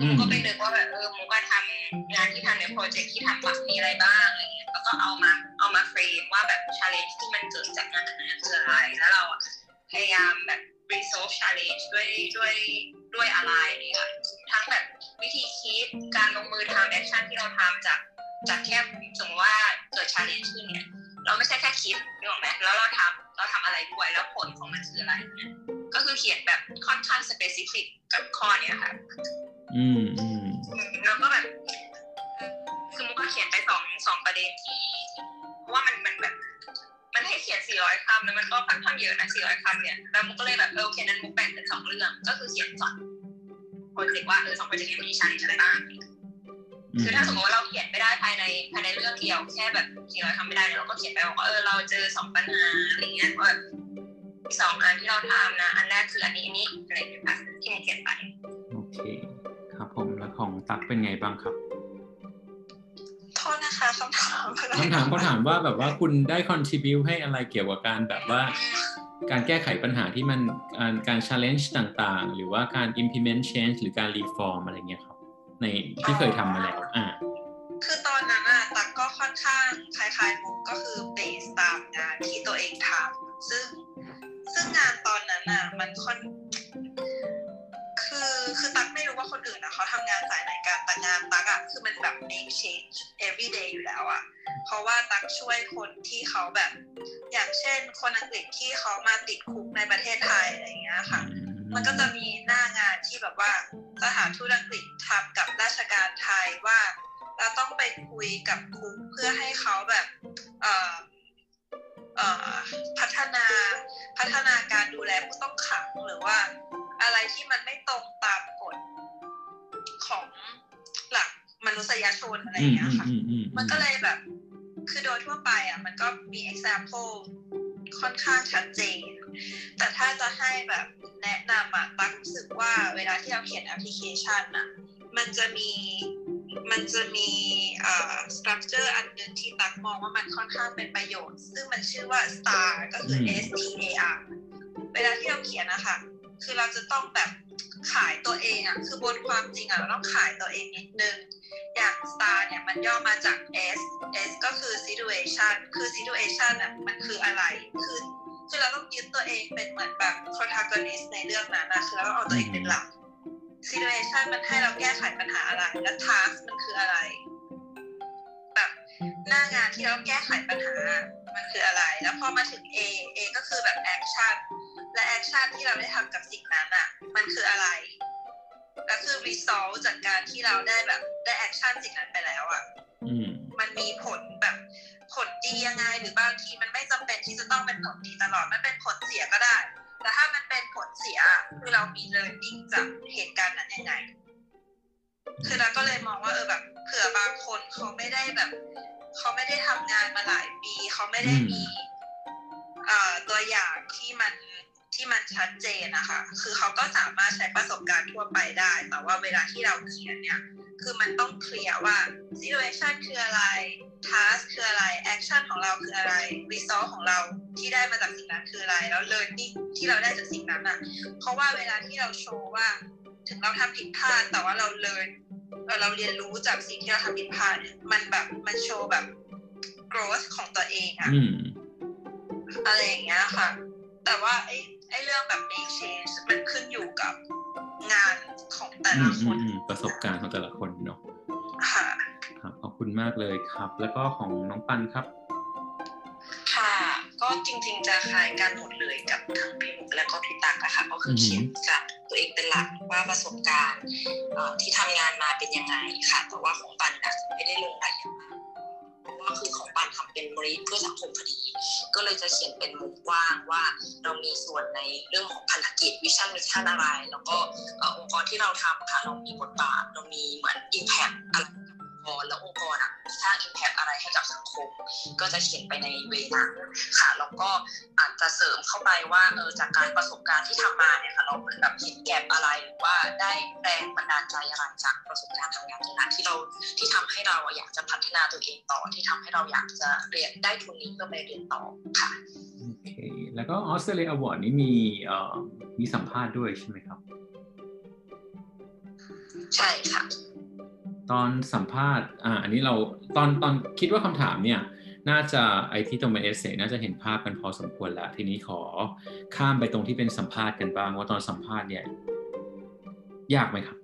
อืมุกก็ไปนึกว่าแบบเออมุกก็ทำงานที่ทำในโปรเจกต์ที่ทำแบบมีอะไรบ้างอะไรเงี้ยแล้วก็เอามาเอามา frame ว่าแบบ challenge ที่มันเกิดจากงานนั้นคืออะไรแล้วเราอะพยายามแบบ resolve challenge ด้วยด้วยด้วยอะไรเนี่ยค่ะทั้งแบบวิธีคิดการลงมือทำ action ที่เราทำจากจากแค่สมมติว่าเกิด challenge ขึ้นเนี่ยเราไม่ใช่แค่คิดนึกออกไหมแล้วเราทำ เราทำอะไรด้วยแล้วผลของมันคืออะไรเนี่ยก็คือเขียนแบบค่อนข้าง specific กับข้อเนี้ยค่ะ อืมอืมแล้วก็แบบเออคือมุกก็เขียนไปสองสองประเด็นที่เพราะว่ามันมันแบบ มันให้เขียน400คำแล้วมันก็ค่อนข้างเยอะนะ400คำเนี่ยแล้วมุกก็เลยแบบเออโอเคนั้นมุกแบ่งเป็นสองเรื่อง ก็คือเขียนสองโปรเจกต์ว่าเออสองโปรเจกต์นี้มีชั้นอะไรบ้าง คือถ้าสมมติว่าเราเขียนไม่ได้ภายในภายในเรื่องเดียวแค่แบบสี่ร้อยคำไม่ได้เนี่ยเราก็เขียนไปบอกว่าเออเราเจอสองปัญหาอะไรเงี้ยว่าสองอันที่เราทำนะ อันแรกคืออันนี้อันนี้อะไรอย่างเงี้ยค่ที่มุกเขียนไปโอเคครับผมแล้วของตักเป็นไงบ้างครับโทษนะคะคำถามคำถามเขาถามว่าแบบว่าคุณได้ contribu ให้อะไรเกี่ยวกับการแบบว่าการแก้ไขปัญหาที่มันการ challenge ต่างๆ หรือว่าการ implement change หรือการ reform อะไรเงี้ยครับ ในที่เคยทำมาแล้วอ่าคือตอนนั้นอะตักก็ค่อนข้างคล้ายๆมุกก็คือเบสตามงานที่ตัวเองทำซึ่งซึ่งงานตอนนั้นอะมันค่อน คือคือตักไม่รู้ว่าคนอื่นอะเขาทำงานสายไหนกันแต่งานตักอะคือมันแบบ make change every day อยู่แล้วอะเพราะว่าตักช่วยคนที่เขาแบบ อย่างเช่น คนอังกฤษที่เขามาติดคุกในประเทศไทยอะไรอย่างเงี้ยค่ะ มันก็จะมีหน้างานที่แบบว่าสถานทูตอังกฤษทำกับราชการไทยว่า เราต้องไปคุยกับคุกเพื่อให้เขาแบบเอ่อเอ่อพัฒนาพัฒนาการดูแลผู้ต้องขังหรือว่า อะไรที่มันไม่ตรงตามกฎของหลักมนุษยชนอะไรอย่างเงี้ยค่ะ มันก็เลยแบบ คือโดยทั่วไปอะ มันก็มี example ค่อนข้างชัดเจน แต่ถ้าจะให้แบบแนะนำอะตักรู้สึกว่าเวลาที่เราเขียนแอปพลิเคชันอะมันจะมีมันจะมีเอ่อ structure อันหนึ่งที่ตักมองว่ามันค่อนข้างเป็นประโยชน์ ซึ่งมันชื่อว่า star ก็คืออืม S T A R เวลาที่เราเขียนนะคะคือเราจะต้องแบบขายตัวเองอะคือบนความจริงอะเราต้องขายตัวเองนิดนึง อย่าง star เนี่ยมันย่อมาจาก S S ก็คือ situation คือ situation อะมันคืออะไรคือ คือเราต้องยึดตัวเองเป็นเหมือนแบบ protagonist ในเรื่องนั้นนะคือเราต้องเอาตัวเองเป็นหลัก situation มันให้เราแก้ไขปัญหาอะไร และ task มันคืออะไร แบบหน้างานที่เราแก้ไขปัญหา มันคืออะไร แล้วพอมาถึง A A ก็คือแบบ action และ action ที่เราได้ทำกับสิ่งนั้นอะ มันคืออะไรแล้วคือ result จากการที่เราได้แบบได้ action สิ่งนั้นไปแล้วอะอืมมันมีผลแบบ ผลดียังไงหรือบางทีมันไม่จำเป็นที่จะต้องเป็นผลดีตลอดมันเป็นผลเสียก็ได้ แต่ถ้ามันเป็นผลเสียคือเรามี learning จากเหตุการณ์นั้นยังไงคือเราก็เลยมองว่าเออแบบเผื่อบางคนเขาไม่ได้แบบ เขาไม่ได้ทำงานมาหลายปี เขาไม่ได้มีเอ่อตัวอย่างที่มันที่มันชัดเจนนะคะ คือเขาก็สามารถใช้ประสบการณ์ทั่วไปได้ แต่ว่าเวลาที่เราเขียนเนี่ย คือมันต้องเคลียร์ว่า situation คืออะไร task คืออะไร action ของเราคืออะไร result ของเราที่ได้มาจากสิ่งนั้นคืออะไร แล้ว learning ที่เราได้จากสิ่งนั้นอะ เพราะว่าเวลาที่เราโชว์ว่า ถึงเราทำผิดพลาดแต่ว่าเรา learn เอ่อเราเรียนรู้จากสิ่งที่เราทำผิดพลาดเนี่ยมันแบบมันโชว์แบบ growth ของตัวเองอะอืมอะไรอย่างเงี้ยค่ะ แต่ว่าไอ้ไอ้เรื่องแบบ make change มันขึ้นอยู่กับ งานของแต่อืละมคอืมนอืมประสบการณ์ของแต่ละคนเนาะค่ะครับขอบคุณมากเลยครับ แล้วก็ของน้องปันครับ ค่ะ ก็จริง ๆ จะคล้ายกันหมดเลยกับทั้งพี่มุกและก็พี่ตักนะคะก็คือเขียนจากตัวเองเป็นหลักว่าประสบการณ์เอ่อที่ทำงานมาเป็นยังไงค่ะ แต่ว่าของปันนะไม่ได้ลงรายละเอียดมาก เพราะว่าคือของปันทำเป็นบริษัทเพื่อสังคมพอดี ก็เลยจะเขียนเป็นมุมกว้างว่าเรามีส่วนในเรื่องของพันธกิจ vision mission อะไร แล้วก็เอ่อองค์กรที่เราทำค่ะเรามีบทบาทเรามีเหมือน impact อะไร กับองค์กร แล้วองค์กรอะสร้าง impact อะไรให้กับสังคม ก็จะเขียนไปใน way นั้นค่ะแล้วก็อาจจะเสริมเข้าไปว่าเออจากการประสบการณ์ที่ทำมาเนี่ยค่ะเราเหมือนแบบเห็น gap อะไรหรือว่าได้แรงบันดาลใจอะไรจากประสบการณ์ทำงานตรงนั้นที่เราที่ทำให้เราอะอยากจะพัฒนาตัวเองต่อที่ทำให้เราอยากจะเรียนได้ทุนนี้เพื่อไปเรียนต่อค่ะโอเคแล้วก็ออสเตรเลียอวอร์ดนี้มีเอ่อมีสัมภาษณ์ด้วยใช่ไหมครับ ใช่ค่ะ ตอนสัมภาษณ์อ่าอันนี้เราตอนตอนคิดว่าคำถามเนี่ยน่าจะไอที่ตรงเป็นเอเซน่าจะเห็นภาพกันพอสมควรแล้ว ทีนี้ขอข้ามไปตรงที่เป็นสัมภาษณ์กันบ้างว่าตอนสัมภาษณ์เนี่ยยากไหมครับ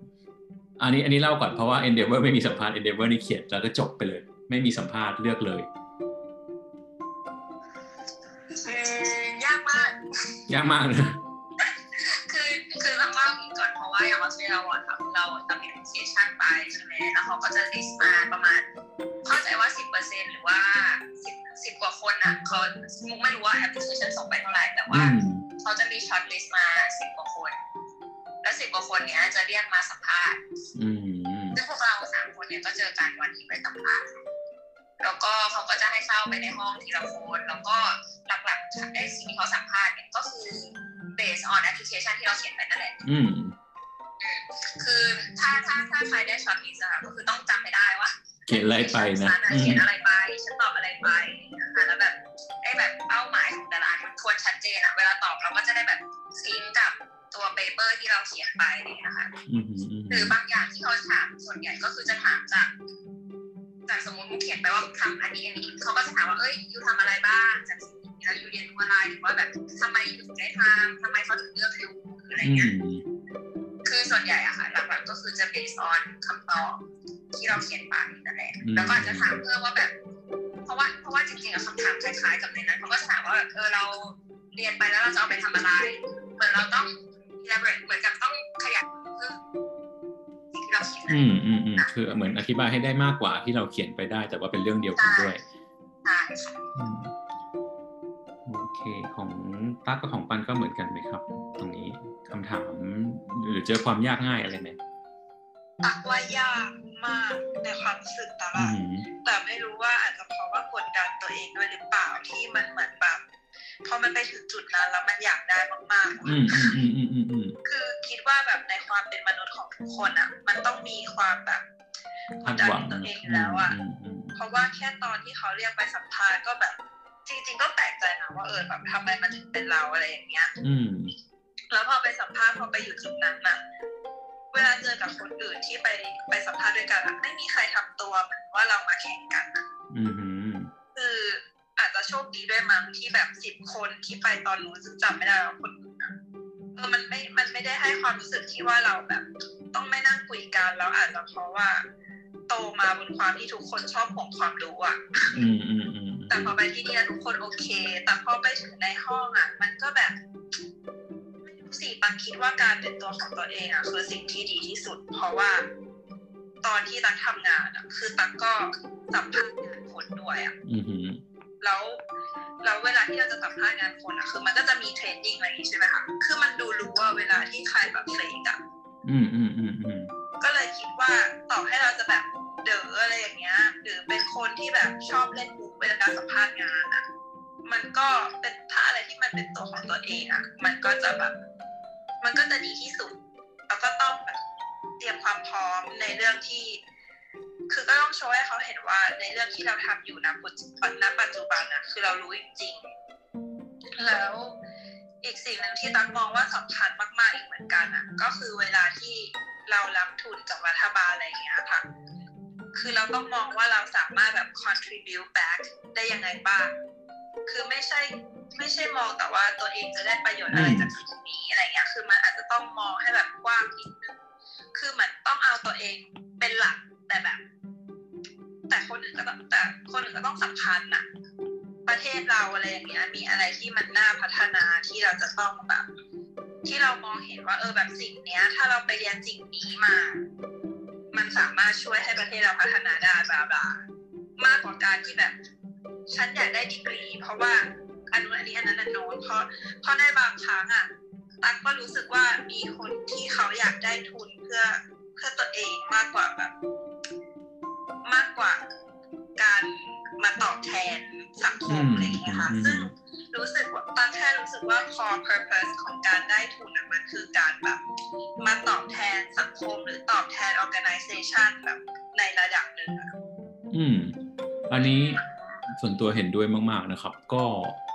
อันนี้อันนี้เล่าก่อนเพราะว่า Endeavor ไม่มีสัมภาษณ์ Endeavor นี่เขียนแล้วก็จบไปเลย ไม่มีสัมภาษณ์เลือกเลยอืมยากมาก ยากมากเลยคือคือต้องเล่าอย่างนี้ก่อนเพราะ เตรเลียอะค่ะเราจะมีเสียชันไปใช่ไหมแล้วเขาก็จะ list มาประมาณ เข้าใจว่า 10%หรือว่า10 10กว่าคนอะเขามุกไม่รู้ว่าแอปพลิเคชันส่งไปเท่าไหร่ แต่อืว่ามเขาจะมี shortlist มา 10 กว่าคน แล้ว 10 กว่าคนเนี้ยจะเรียกมาสัมภาษณ์อืมซึ่งพวกเราสามคนเนี่ยก็เจอกันวันที่ไปสัมภาษณ์แล้วก็เขาก็จะให้เข้าไปในห้องทีละคนแล้วก็หลักๆไอ้สิ่งที่เขาสัมภาษณ์เนี่ยก็คือ based on application ที่เราเขียนไปนั่นแหละอืม คือถ้าถ้าถ้าใครได้ shortlist อะก็คือต้องจำไม่ได้ว่าเขียนอะไรไปนะฉัอืมเขียนอะไรไปฉันตอบอะไรไปนะคะแล้วแบบไอ้แบบเป้าหมายของแต่ละอันมันควรชัดเจนอะเวลาตอบเราก็จะได้แบบ sync กับตัว paper ที่เราเขียนไปเนี่ยนะคะอืมอืมอืมหรือบางอย่างที่เขาถามส่วนใหญ่ก็คือจะถามจากจากสมมติมุกเขียนไปว่าทำอันนี้อันนี้เขาก็จะถามว่าเอ้ย you ทำอะไรบ้างจากสิ่งนี้แล้ว you เรียนรู้อะไรหรือว่าแบบทำไม you ถึงได้ทำทำไมเขาถึงเลือก you อะไรอืเงี้ยม คือส่วนใหญ่อะค่ะ หลักๆก็คือจะ based on คำตอบที่เราเขียนไปนั่นแหละอืมแล้วก็อาจจะถามเพิ่มว่าแบบ เพราะว่าเพราะว่าจริงๆอะคำถามคล้ายๆกับในนั้นเขาก็จะถามว่าแบบเออเราเรียนไปแล้วเราจะเอาไปทำอะไร เหมือนเราต้อง elaborate เหมือนกับต้องขยายเพิ่มสิ่งที่เราเขียนอืมอืมอืมคือเหมือนอธิบายให้ได้มากกว่าที่เราเขียนไปได้ แต่ว่าเป็นเรื่องเดียวกันด้วยใช่ค่ะอืมโอ เคของตั๊กกับของปันก็เหมือนกันไหมครับ ตรงนี้คำถามหรือเจอความยากง่ายอะไรไหมตักว่ายากมากในความรู้สึกตาอืละมแต่ไม่รู้ว่าอาจจะเพราะว่ากดดันตัวเองด้วยหรือเปล่าที่มันเหมือนแบบพอมันไปถึงจุดนั้นแล้วมันอยากได้มากๆอืมอืมอืมอืมอืมอืมคือคิดว่าแบบในความเป็นมนุษย์ของทุกคนอะ มันต้องมีความแบบกคาดดดันหวังตัวเองอยู่แล้วอะอืมอืมเพราะว่าแค่ตอนที่เขาเรียกไปสัมภาษณ์ก็แบบ จริง ๆ ก็แปลกใจนะว่าเออแบบทำไมมันถึงเป็นเราอะไรอย่างเงี้ย อืม แล้วพอไปสัมภาษณ์พอไปอยู่จุดนั้นน่ะเวลาเจอกับคนอื่นที่ไปไปสัมภาษณ์ด้วยกันอะไม่มีใครทำตัวเหมือนว่าเรามาแข่งกันอะอืมอืมคืออาจจะโชคดีด้วยมั้งที่แบบสิบคนที่ไปตอนนู้นซึ่งจำไม่ได้ว่าคนอื่นอะเออมันไม่ มันไม่ได้ให้ความรู้สึกที่ว่าเราแบบ ต้องไม่นั่งคุยกันแล้วอาจจะเพราะว่า โตมาบนความที่ทุกคนชอบห่วงความรู้อะอืมอืมอืม แต่พอไปที่นี่แล้วทุกคนโอเค แต่พอไปถึงในห้องอะ มันก็แบบไม่รู้สิตังคิดว่าการเป็นตัวของตัวเองอะคือสิ่งที่ดีที่สุด เพราะว่า ตอนที่ตังทำงานอะ คือตังก็สัมภาษณ์งานคนด้วยอะอืมอืมแล้วแล้วเวลาที่เราจะสัมภาษณ์งานคนอะ คือมันก็จะมี training อะไรอย่างงี้ใช่ไหมคะคือมันดูรู้ว่าเวลาที่ใครแบบ fake อะอืมอืมอืมอืมก็เลยคิดว่าต่อให้เราจะแบบ เด๋ออะไรอย่างเงี้ย หรือเป็นคนที่แบบชอบเล่นมุกเวลาสัมภาษณ์งานอะ มันก็เป็นถ้าอะไรที่มันเป็นตัวของตัวเองอะ มันก็จะแบบ มันก็จะดีที่สุด แล้วก็ต้องแบบเตรียมความพร้อมในเรื่องที่ คือก็ต้องโชว์ให้เขาเห็นว่าในเรื่องที่เราทำอยู่นะปัจจุบันณปัจจุบันนะคือเรารู้จริงๆแล้วอีกสิ่งหนึ่งที่ตั๊กมองว่าสำคัญมากๆอีกเหมือนกันอะ ก็คือเวลาที่เรารับทุนจากรัฐบาลอะไรอย่างเงี้ยค่ะ คือเราต้องมองว่าเราสามารถแบบ contribute back ได้ยังไงบ้าง คือไม่ใช่ไม่ใช่มองแต่ว่าตัวเองจะได้ประโยชน์อะไรจากสิ่งนี้อะไรเงี้ย คือมันอาจจะต้องมองให้แบบกว้างนิดนึง คือเหมือนต้องเอาตัวเองเป็นหลักแต่แบบ แต่คนอื่นก็ต้องแต่คนอื่นก็ต้องสำคัญนะประเทศเราอะไรอย่างเงี้ย มีอะไรที่มันน่าพัฒนาที่เราจะต้องแบบ ที่เรามองเห็นว่าเออแบบสิ่งเนี้ย ถ้าเราไปเรียนสิ่งนี้มา มันสามารถช่วยให้ประเทศเราพัฒนาได้บลาบลามากกว่าการที่แบบ ฉันอยากได้ดีกรี เพราะว่าอันนู้นอันนี้อันนั้นอันโน้นเพราะเพราะในบางครั้งอะตั๊กก็รู้สึกว่ามีคนที่เขาอยากได้ทุนเพื่อเพื่อตัวเองมากกว่าแบบ มากกว่าการมาตอบแทนสังคมอะไรอย่างเงี้ยค่ะซึ่ง รู้สึกว่าตันแค่รู้สึกว่า core purpose ของการได้ทุนมันคือการแบบมาตอบแทนสังคมหรือตอบแทน organization แบบในระดับหนึ่งอะอืม อันนี้ส่วนตัวเห็นด้วยมากๆนะครับ ก็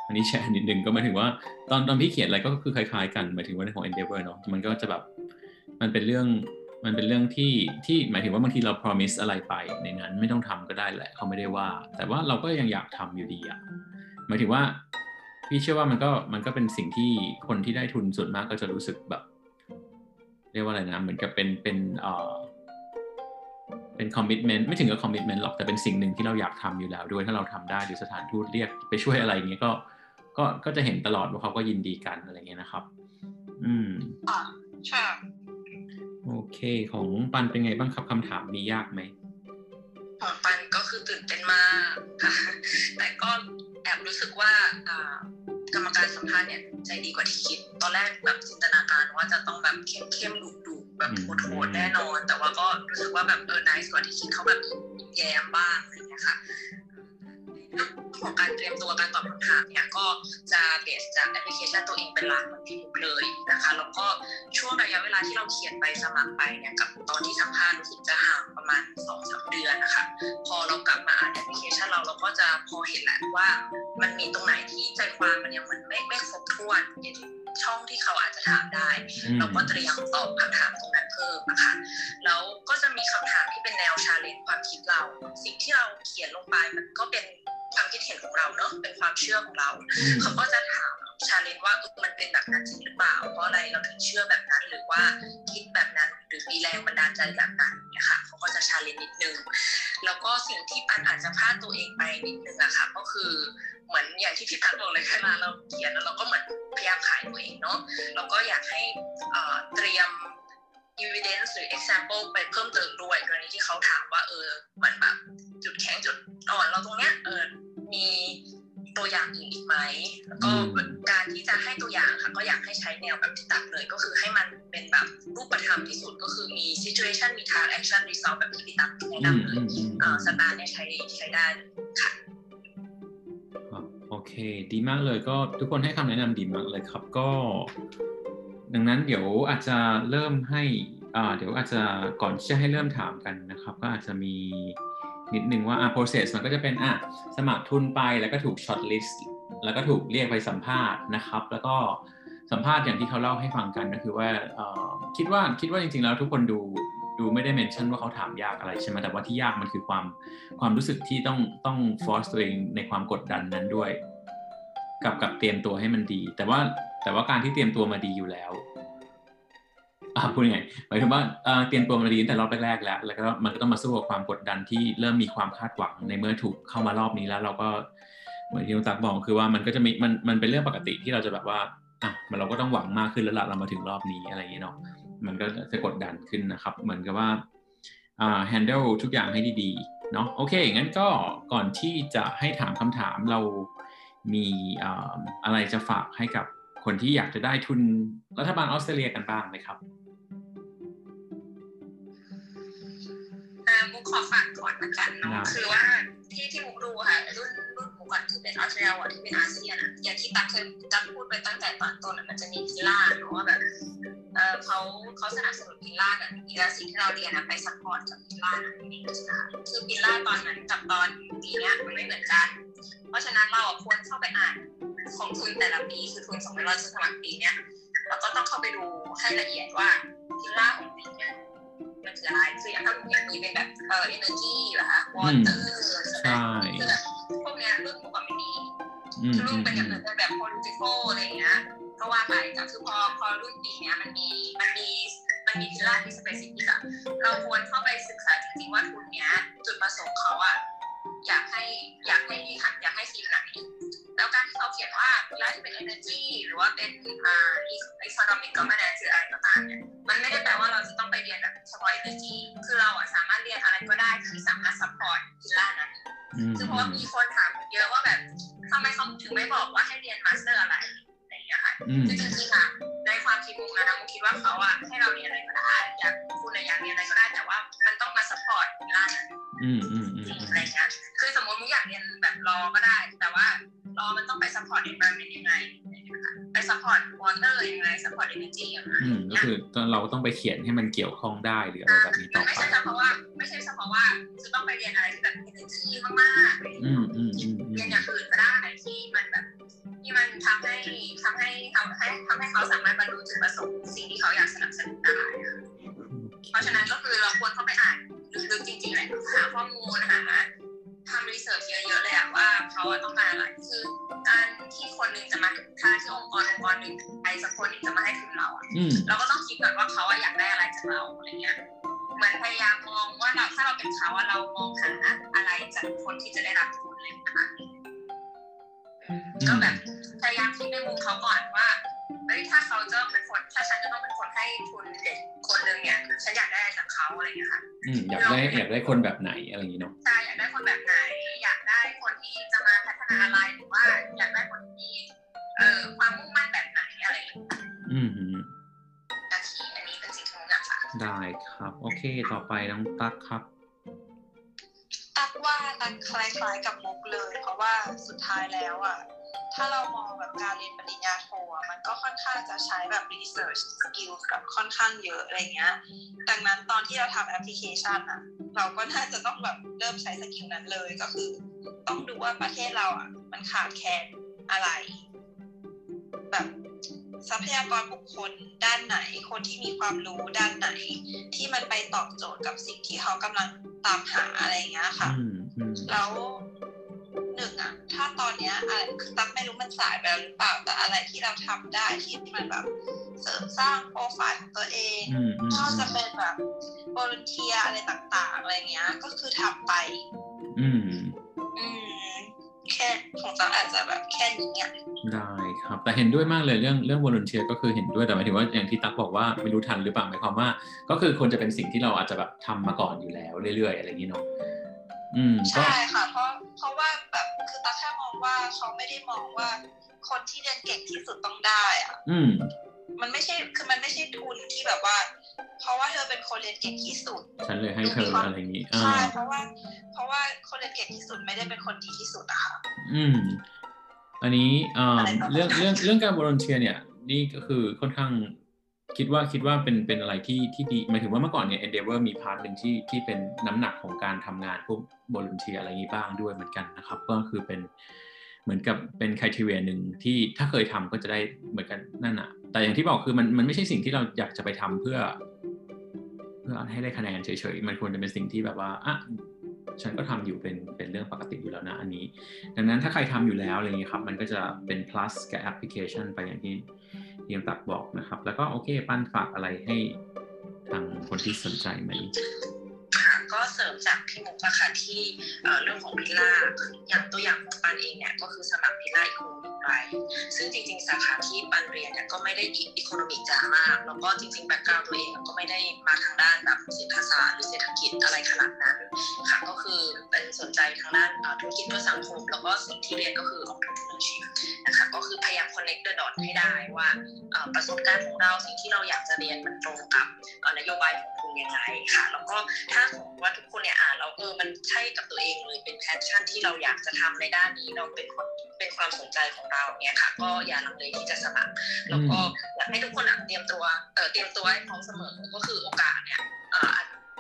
อันนี้แชร์นิดนึงก็หมายถึงว่า ตอนตอนพี่เขียนอะไรก็คือคล้ายๆกันหมายถึงว่าในของ Endeavor เนาะมันก็จะแบบมันเป็นเรื่องมันเป็นเรื่องที่ที่หมายถึงว่าบางทีเรา promise อะไรไปในนั้นไม่ต้องทำก็ได้แหละเขาไม่ได้ว่า แต่ว่าเราก็ยังอยากทำอยู่ดีอะหมายถึงว่า พี่เชื่อว่ามันก็มันก็เป็นสิ่งที่คนที่ได้ทุนส่วนมากก็จะรู้สึกแบบ เรียกว่าอะไรนะ เหมือนกับเป็นเป็นเอ่อเป็นคอมมิชเมนต์ไม่ถึงกับคอมมิชเมนต์หรอกแต่เป็นสิ่งหนึ่งที่เราอยากทำอยู่แล้วด้วยถ้าเราทำได้หรือสถานทูตเรียกไปช่วยอะไรอย่างเงี้ยก็ก็ก็จะเห็นตลอดว่าเขาก็ยินดีกันอะไรเงี้ยนะครับ อืมอะใช่โอเค ของปันเป็นไงบ้างครับคำถามนี้ยากไหมของปันก็คือตื่นเต้นมากค่ะแต่ก็ แอบรู้สึกว่าอ่ากรรมการสัมภาษณ์เนี่ยใจดีกว่าที่คิด ตอนแรกแบบจินตนาการว่าจะต้องแบบเข้มเข้มๆดุดุๆแบบโหดๆแน่นอน แต่ว่าก็รู้สึกว่าแบบเออ nice กว่าที่คิดเขาแบบยิ้มแย้มบ้างอะไรอย่างเงี้ยค่ะเรื่อง ของการเตรียมตัวการตอบคำถามเนี่ยก็จะเบสจากแอปพลิเคชันตัวเองเป็นหลักเหมือนพี่มุกเลยนะคะ แล้วก็ช่วงระยะเวลาที่เราเขียนใบสมัครไปเนี่ยกับตอนที่สัมภาษณ์รู้สึกจะห่างประมาณสองสามเดือนนะคะ พอเรากลับมาอ่านแอปพลิเคชันเราเราก็จะพอเห็นแหละว่า มันมีตรงไหนที่ใจความมันยังเหมือนไม่ไม่ครบถ้วนเป็นช่องที่เขาอาจจะถามได้อืมเราก็เตรียมตอบคำถามตรงนั้นเพิ่มนะคะแล้วก็จะมีคำถามที่เป็นแนว challenge ความคิดเรา สิ่งที่เราเขียนลงไปมันก็เป็น ความคิดเห็นของเราเนอะเป็นความเชื่อของเราอืมเขาก็จะถาม challenge ว่าเออมันเป็นแบบนั้นจริงหรือเปล่า เพราะอะไรเราถึงเชื่อแบบนั้นหรือว่าคิดแบบนั้นหรือมีแรงบันดาลใจแบบนั้นเนี่ยค่ะเขาก็จะชาเลนจ์นิดนึง แล้วก็สิ่งที่ปันอาจจะพลาดตัวเองไปนิดนึงอะค่ะก็คือเหมือนอย่างที่พี่พัดบอกเลยเวลาเราเขียนแล้วเราก็เหมือนพยายามขายตัวเองเนาะเราก็อยากให้เอ่อเตรียม evidence หรือ example ไปเพิ่มเติมด้วยกรณีที่เขาถามว่าเออมันแบบจุดแข็งจุดอ่อนเราตรงเนี้ยเออ มีตัวอย่างอื่นอีกไหม แล้วก็อืมการที่จะให้ตัวอย่างค่ะ ก็อยากให้ใช้แนวแบบที่ตัดเลย ก็คือให้มันเป็นแบบรูปธรรมที่สุดก็คือมี situation มี task action result แบบที่พี่ตั๊กแนะอืมนำเลอืยมอืมอ่าสตาร์เนี่ยใช้ใช้ได้เลยค่ะครับโอเค ดีมากเลยก็ทุกคนให้คำแนะนำดีมากเลยครับก็ ดังนั้นเดี๋ยวอาจจะเริ่มให้อ่าเดี๋ยวอาจจะก่อนที่จะให้เริ่มถามกันนะครับ ก็อาจจะมี นิดนึงว่าอ่า process มันก็จะเป็นอะสมัครทุนไปแล้วก็ถูก short list แล้วก็ถูกเรียกไปสัมภาษณ์นะครับ แล้วก็สัมภาษณ์อย่างที่เขาเล่าให้ฟังกันก็คือว่าคิดว่าคิดว่าจริงๆแล้วทุกคนดูดูไม่ได้เมนชั่นว่าเขาถามยากอะไรใช่ไหมแต่ว่าที่ยากมันคือความความรู้สึกที่ต้องต้อง force ตัวเองในความกดดันนั้นด้วย กับกับเตรียมตัวให้มันดี แต่ว่าแต่ว่าการที่เตรียมตัวมาดีอยู่แล้ว พูดยังไงหมายถึงว่าเอ่อเตรียมตัวมาดีตั้งแต่รอบแรกๆแล้ว แล้วก็มันก็ต้องมาสู้กับความกดดันที่เริ่มมีความคาดหวังในเมื่อถูกเข้ามารอบนี้แล้ว เราก็เหมือนที่ลุงตักบอกคือว่ามันก็จะมีมันมันเป็นเรื่องปกติที่เราจะแบบว่าอะมันเราก็ต้องหวังมากขึ้นแล้วละเรามาถึงรอบนี้อะไรอย่างเงี้ยเนาะมันก็จะกดดันขึ้นนะครับ เหมือนกับว่าอ่า handle ทุกอย่างให้ดีๆเนาะโอเคงั้นก็ก่อนที่จะให้ถามคำถามเรามีอ่าอะไรจะฝากให้กับคนที่อยากจะได้ทุนรัฐบาลออสเตรเลียกันบ้างไหมครับ มุกขอฝากก่อนละกันเนาะได้คือว่าที่ที่มุกดูค่ะรุ่นรุ่นมุกอะที่เป็นออสเตรเลียอะที่เป็นอาเซียนอะอย่างที่ตักเคยตักพูดไปตั้งแต่ตอนต้นอะมันจะมี pillar เนาะว่าแบบเออเขาเขาสนับสนุน pillar กันนี่แล้วสิ่งที่เราเรียนอะไป support กับ pillar นั่นเองนะคะคือ pillar ตอนนั้นกับตอนปีเนี้ยมันไม่เหมือนกัน เพราะฉะนั้นเราอะควรเข้าไปอ่านของทุนแต่ละปีคือทุนสมัยเราจะสมัครปีเนี้ยเราก็ต้องเข้าไปดูให้ละเอียดว่าพิล่าของปีเนี้ย มันคืออะไรคืออย่างถ้าอย่างมีเป็นแบบเอ่อ energy เหรอคะ water ใช่ไหมใช่คือแบบพวกเนี้ยรุ่นหมูกับไม่มีอืมคืออืรุ่นมเป็นอือย่างมอื่นเป็นแบบ political อะไรอย่างเงี้ยก็ว่าไปแต่คือพอพอรุ่นปีเนี้ยมันมีมันมีมันมีพิล่าที่ specific อะเราควรเข้าไปศึกษาจริงๆว่าทุนเนี้ยจุดประสงค์เขาอะ อยากให้อยากให้หันอยากให้ทีมไหนแล้วการที่เขาเขียนว่าพิล่าที่เป็น energy หรือว่าเป็นอ่า economic governance หรืออะไรก็ตามเนี่ยมันไม่ได้แปลว่าเราจะต้องไปเรียนแบบเฉพาะ energy คือเราอะสามารถเรียนอะไรก็ได้ที่สามารถ support พิล่านั้นอืมคือเพราะว่ามีคนถามเยอะว่าแบบทำไมเขาถึงไม่บอกว่าให้เรียน master อะไรอะไรอย่างเงี้ยค่ะอืมคือจริงๆอะในความคิดมุกนะมุกคิดว่าเขาอะให้เราเรียนอะไรก็ได้อยากคุณอะอยากเรียนอะไรก็ได้แต่ว่ามันต้องมา support pillar นั้น อืมอืมอืมจริงอือะไรมเงี้ยคือสมมติมุกอยากเรียนแบบ law ก็ได้ แต่ว่ารอมันต้องไป support environment ยังไง ไป support water ยังไง support energy ยังไงอืมก็คือเราก็ต้องไปเขียนให้มันเกี่ยวข้องได้หรืออะไรแบบนี้ต่อไม่ไปใช่เฉพาะว่า ไม่ใช่เฉพาะว่าจะต้องไปเรียนอะไรที่แบบ energy มากๆอะไรอย่างอืเงี้ยมอืมอืมอืเรียนมอย่างอื่นก็ได้ที่มันแบบที่มันทำให้ทำให้ทำให้ทำให้เขาสามารถบรรลุจุดประสงค์สิ่งที่เขาอยากสนับสนุนได้อะเพราะฉะนั้นก็คือเราควรเข้าไปอ่าน ลึกๆจริงๆแหละหาข้อมูลหาทำรีเสิร์ชเยอะๆเลยอะว่าเขาต้องการอะไรคือการที่คนหนึ่งจะมาถ้าที่องค์กรองค์กรหนึ่งใครสักคนนึ่งจะมาให้ทุนเราอะเราก็ต้องคิดก่อนว่าเขาอะอยากได้อะไรจากเราอะไรเงี้ยเหมือนพยายามมองว่าเราถ้าเราเป็นเขาอะเรามองหาอะไรจากคนที่จะได้รับทุนเลยนะคะก็แบบพยายามคิดในมุมเขาก่อนว่า เฮ้ยถ้าเขาจะต้องเป็นคนถ้าฉันจะต้องเป็นคนให้ทุนเด็กคนคนหนึ่งเนี่ยคือฉันอยากได้อะไรจากเขาอะไรอย่างเงี้ยค่ะอืมอยากได้อยากได้คนแบบไหนอะไรอย่างนี้เนาะใช่อยากได้คนแบบไหน อยากได้คนที่จะมาพัฒนาอะไรหรือว่าอยากได้คนที่มีเอ่อความมุ่งมั่นแบบไหนอะไรอย่างเงี้ยอืมฮึนาทีอันนี้เป็นสิ่งที่ผมอยากฝากได้ครับ โอเค ต่อไปน้องตั๊กครับตักว่าตักคล้ายๆกับมุกเลย เพราะว่าสุดท้ายแล้วอะ ถ้าเรามองแบบการเรียนปริญญาโทอะมันก็ค่อนข้างจะใช้แบบ research skill แบบค่อนข้างเยอะอะไรเงี้ย ดังนั้นตอนที่เราทำแอปพลิเคชันอะเราก็น่าจะต้องแบบเริ่มใช้ skill นั้นเลยก็คือ ต้องดูว่าประเทศเราอะมันขาดแคลนอะไร แบบทรัพยากรบุคคลด้านไหน คนที่มีความรู้ด้านไหน ที่มันไปตอบโจทย์กับสิ่งที่เขากำลังตามหาอะไรอย่างเงี้ยค่ะอืมอืมแล้ว หนึ่งอะถ้าตอนเนี้ยอะไรคือตั๊กไม่รู้มันสายไปแล้วหรือเปล่าแต่อะไรที่เราทำได้ที่มันแบบเสริมสร้างโปรไฟล์ของตัวเองอืมอืมก็จะเป็นแบบบริเทียอะไรต่าง ๆ อะไรเงี้ย ก็คือทำไป อืม อืมแค่ของตั๊กอาจจะแบบแค่นี้อะได้ครับ แต่เห็นด้วยมากเลยเรื่องเรื่องวอล u n เทียก็คือเห็นด้วยแต่หมายถึงว่าอย่างที่ตั๊กบอกว่าไม่รู้ทันหรือเปล่าหมายความว่า ก็คือควรจะเป็นสิ่งที่เราอาจจะแบบทำมาก่อนอยู่แล้วเรื่อยๆอะไรอย่างนี้เนาะ อืมก็ใช่ค่ะ เพราะเพราะว่าแบบคือตั๊กแค่มองว่าเขาไม่ได้มองว่าคนที่เรียนเก่งที่สุดต้องได้อะอืม มันไม่ใช่คือมันไม่ใช่ทุนที่แบบว่า เพราะว่าเธอเป็นคนเรียนเก่งที่สุด ฉันเลยให้เธออะไรอย่างนี้อ่าใช่เพราะว่า เพราะว่าคนเรียนเก่งที่สุดไม่ได้เป็นคนดีที่สุดอะค่ะ อืม อันนี้อ่าอะไรประมาณนั้นเรื่องเรื่องเรื่องการวอล u n เทียเนี่ย นี่ก็คือค่อนข้าง คิดว่าคิดว่าเป็นเป็นอะไรที่ที่ดีหมายถึงว่าเมื่อก่อนเนี่ย Endeavor มี part หนึ่งที่ที่เป็นน้ำหนักของการทำงานพวกวอล u n เทียอะไรอย่างนี้บ้างด้วยเหมือนกันนะครับ ก็คือเป็นเหมือนกับเป็นคุณทีเรียหนึ่งที่ถ้าเคยทำก็จะได้เหมือนกันนั่นอะแต่อย่างที่บอกคือมันมันไม่ใช่สิ่งที่เราอยากจะไปทำเพื่อ เพื่อให้ได้คะแนนเฉยๆมันควรจะเป็นสิ่งที่แบบว่าอะฉันก็ทำอยู่เป็นเป็นเรื่องปกติอยู่แล้วนะอันนี้ ดังนั้นถ้าใครทำอยู่แล้วอะไรเงี้ยครับ มันก็จะเป็น plus กับแอปพลิเคชันไปอย่างที่ ที่ยังตักบอกนะครับ แล้วก็โอเคปั้นฝากอะไรให้ทางคนที่สนใจไหมค่ะก็เสริมจากพี่มุกอะค่ะที่เรื่องของ pillar อย่างตัวอย่างของปันเองเนี่ยก็คือสมัคร pillar economic ไปซึ่งจริง ๆ สาขาที่ปันเรียนเนี่ยก็ไม่ได้ economic จ๋ามาก แล้วก็จริงๆ background ตัวเองก็ไม่ได้มาทางด้านแบบเศรษฐศาสตร์หรือเศรษฐกิจอะไรขนาดนั้นค่ะก็คือเป็นสนใจทางด้านธุรกิจเพื่อสังคม แล้วก็สิ่งที่เรียนก็คือ entrepreneurship นะคะก็คือพยายาม connect the dot ให้ได้ว่าประสบการณ์ของเราสิ่งที่เราอยากจะเรียนมันตรงกับนโยบายของคุณยังไงค่ะแล้วก็ถ้าสมมติว่าทุกคนเนี่ยอ่านแล้วเออมันใช่กับตัวเองเลยเป็นแพชชั่นที่เราอยากจะทำในด้านนี้เราเป็นคนเป็นความสนใจของเราเนี่ยค่ะ ก็อย่าลังเลที่จะสมัครแล้วก็อยากให้ทุกคนเตรียมตัวเตรียมตัวให้พร้อมเสมอก็คือโอกาสเนี่ย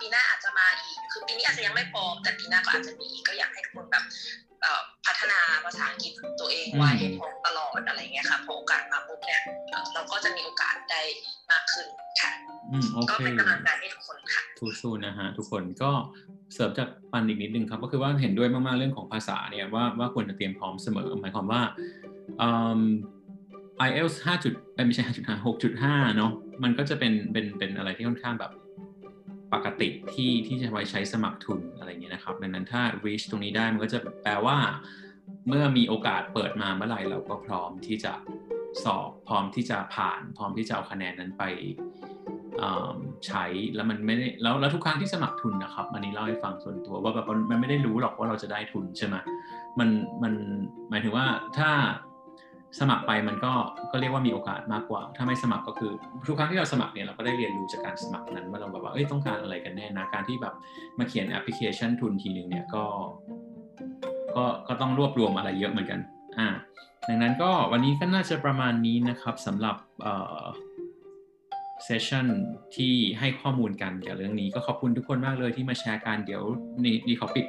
ปีหน้าอาจจะมาอีก คือปีนี้อาจจะยังไม่พร้อมแต่ปีหน้าก็อาจจะมีอีกก็อยากให้ทุกคนแบบ พัฒนาภาษาอังกฤษตัวเองไว้ให้พร้อมตลอดอะไรเงี้ยค่ะพอโอกาสมาปุ๊บเนี่ยเอ่อเราก็จะมีโอกาสได้มากขึ้นค่ะอืมโอก็เคเป็นกำลังใจให้ทุกคนค่ะสู้ๆนะฮะทุกคนก็เสริมจากปันอีกนิดนึงครับก็คือว่าเห็นด้วยมากๆเรื่องของภาษาเนี่ยว่าว่าควรจะเตรียมพร้อมเสมอหมายความว่าอืม IELTS 5จุดเอ้ยไม่ใช่5.5 6.5 เนาะมันก็จะเป็นเป็นเป็นอะไรที่ค่อนข้างแบบ ปกติที่ที่จะไว้ใช้สมัครทุนอะไรเงี้ยนะครับดังนั้นถ้า reach ตรงนี้ได้มันก็จะแปลว่า เมื่อมีโอกาสเปิดมาเมื่อไหร่เราก็พร้อมที่จะสอบพร้อมที่จะผ่าน พร้อมที่จะเอาคะแนนนั้นไปใช้แล้วมันไม่ได้แล้วแล้วทุกครั้งที่สมัครทุนนะครับอันนี้เล่าให้ฟังส่วนตัวว่าแบบมันไม่ได้รู้หรอกว่าเราจะได้ทุนใช่ไหมมันมันหมายถึงว่าถ้า สมัครไปมันก็ก็เรียกว่ามีโอกาสมากกว่า ถ้าไม่สมัครก็คือทุกครั้งที่เราสมัครเนี่ยเราก็ได้เรียนรู้จากการสมัครนั้นว่าเราแบบว่าเอ้ยต้องการอะไรกันแน่นะการที่แบบมาเขียนแอปพลิเคชันทุนทีหนึ่งเนี่ยก็ ก็ก็ต้องรวบรวมอะไรเยอะเหมือนกันอ่าดังนั้นก็วันนี้ก็น่าจะประมาณนี้นะครับสำหรับเอ่อ session ที่ให้ข้อมูลกันเกี่ยวกับเรื่องนี้ก็ขอบคุณทุกคนมากเลยที่มาแชร์กันเดี๋ยวนี่นี่ขอปิด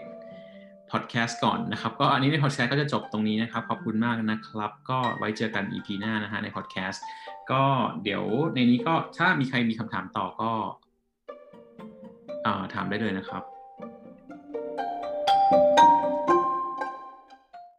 พอดแคสต์ก่อนนะครับ ก็อันนี้ในพอดแคสต์ก็จะจบตรงนี้นะครับ ขอบคุณมากนะครับ ก็ไว้เจอกัน EP หน้านะฮะในพอดแคสต์ก็เดี๋ยวในนี้ก็ถ้ามีใครมีคำถามต่อก็อถามได้เลยนะครับ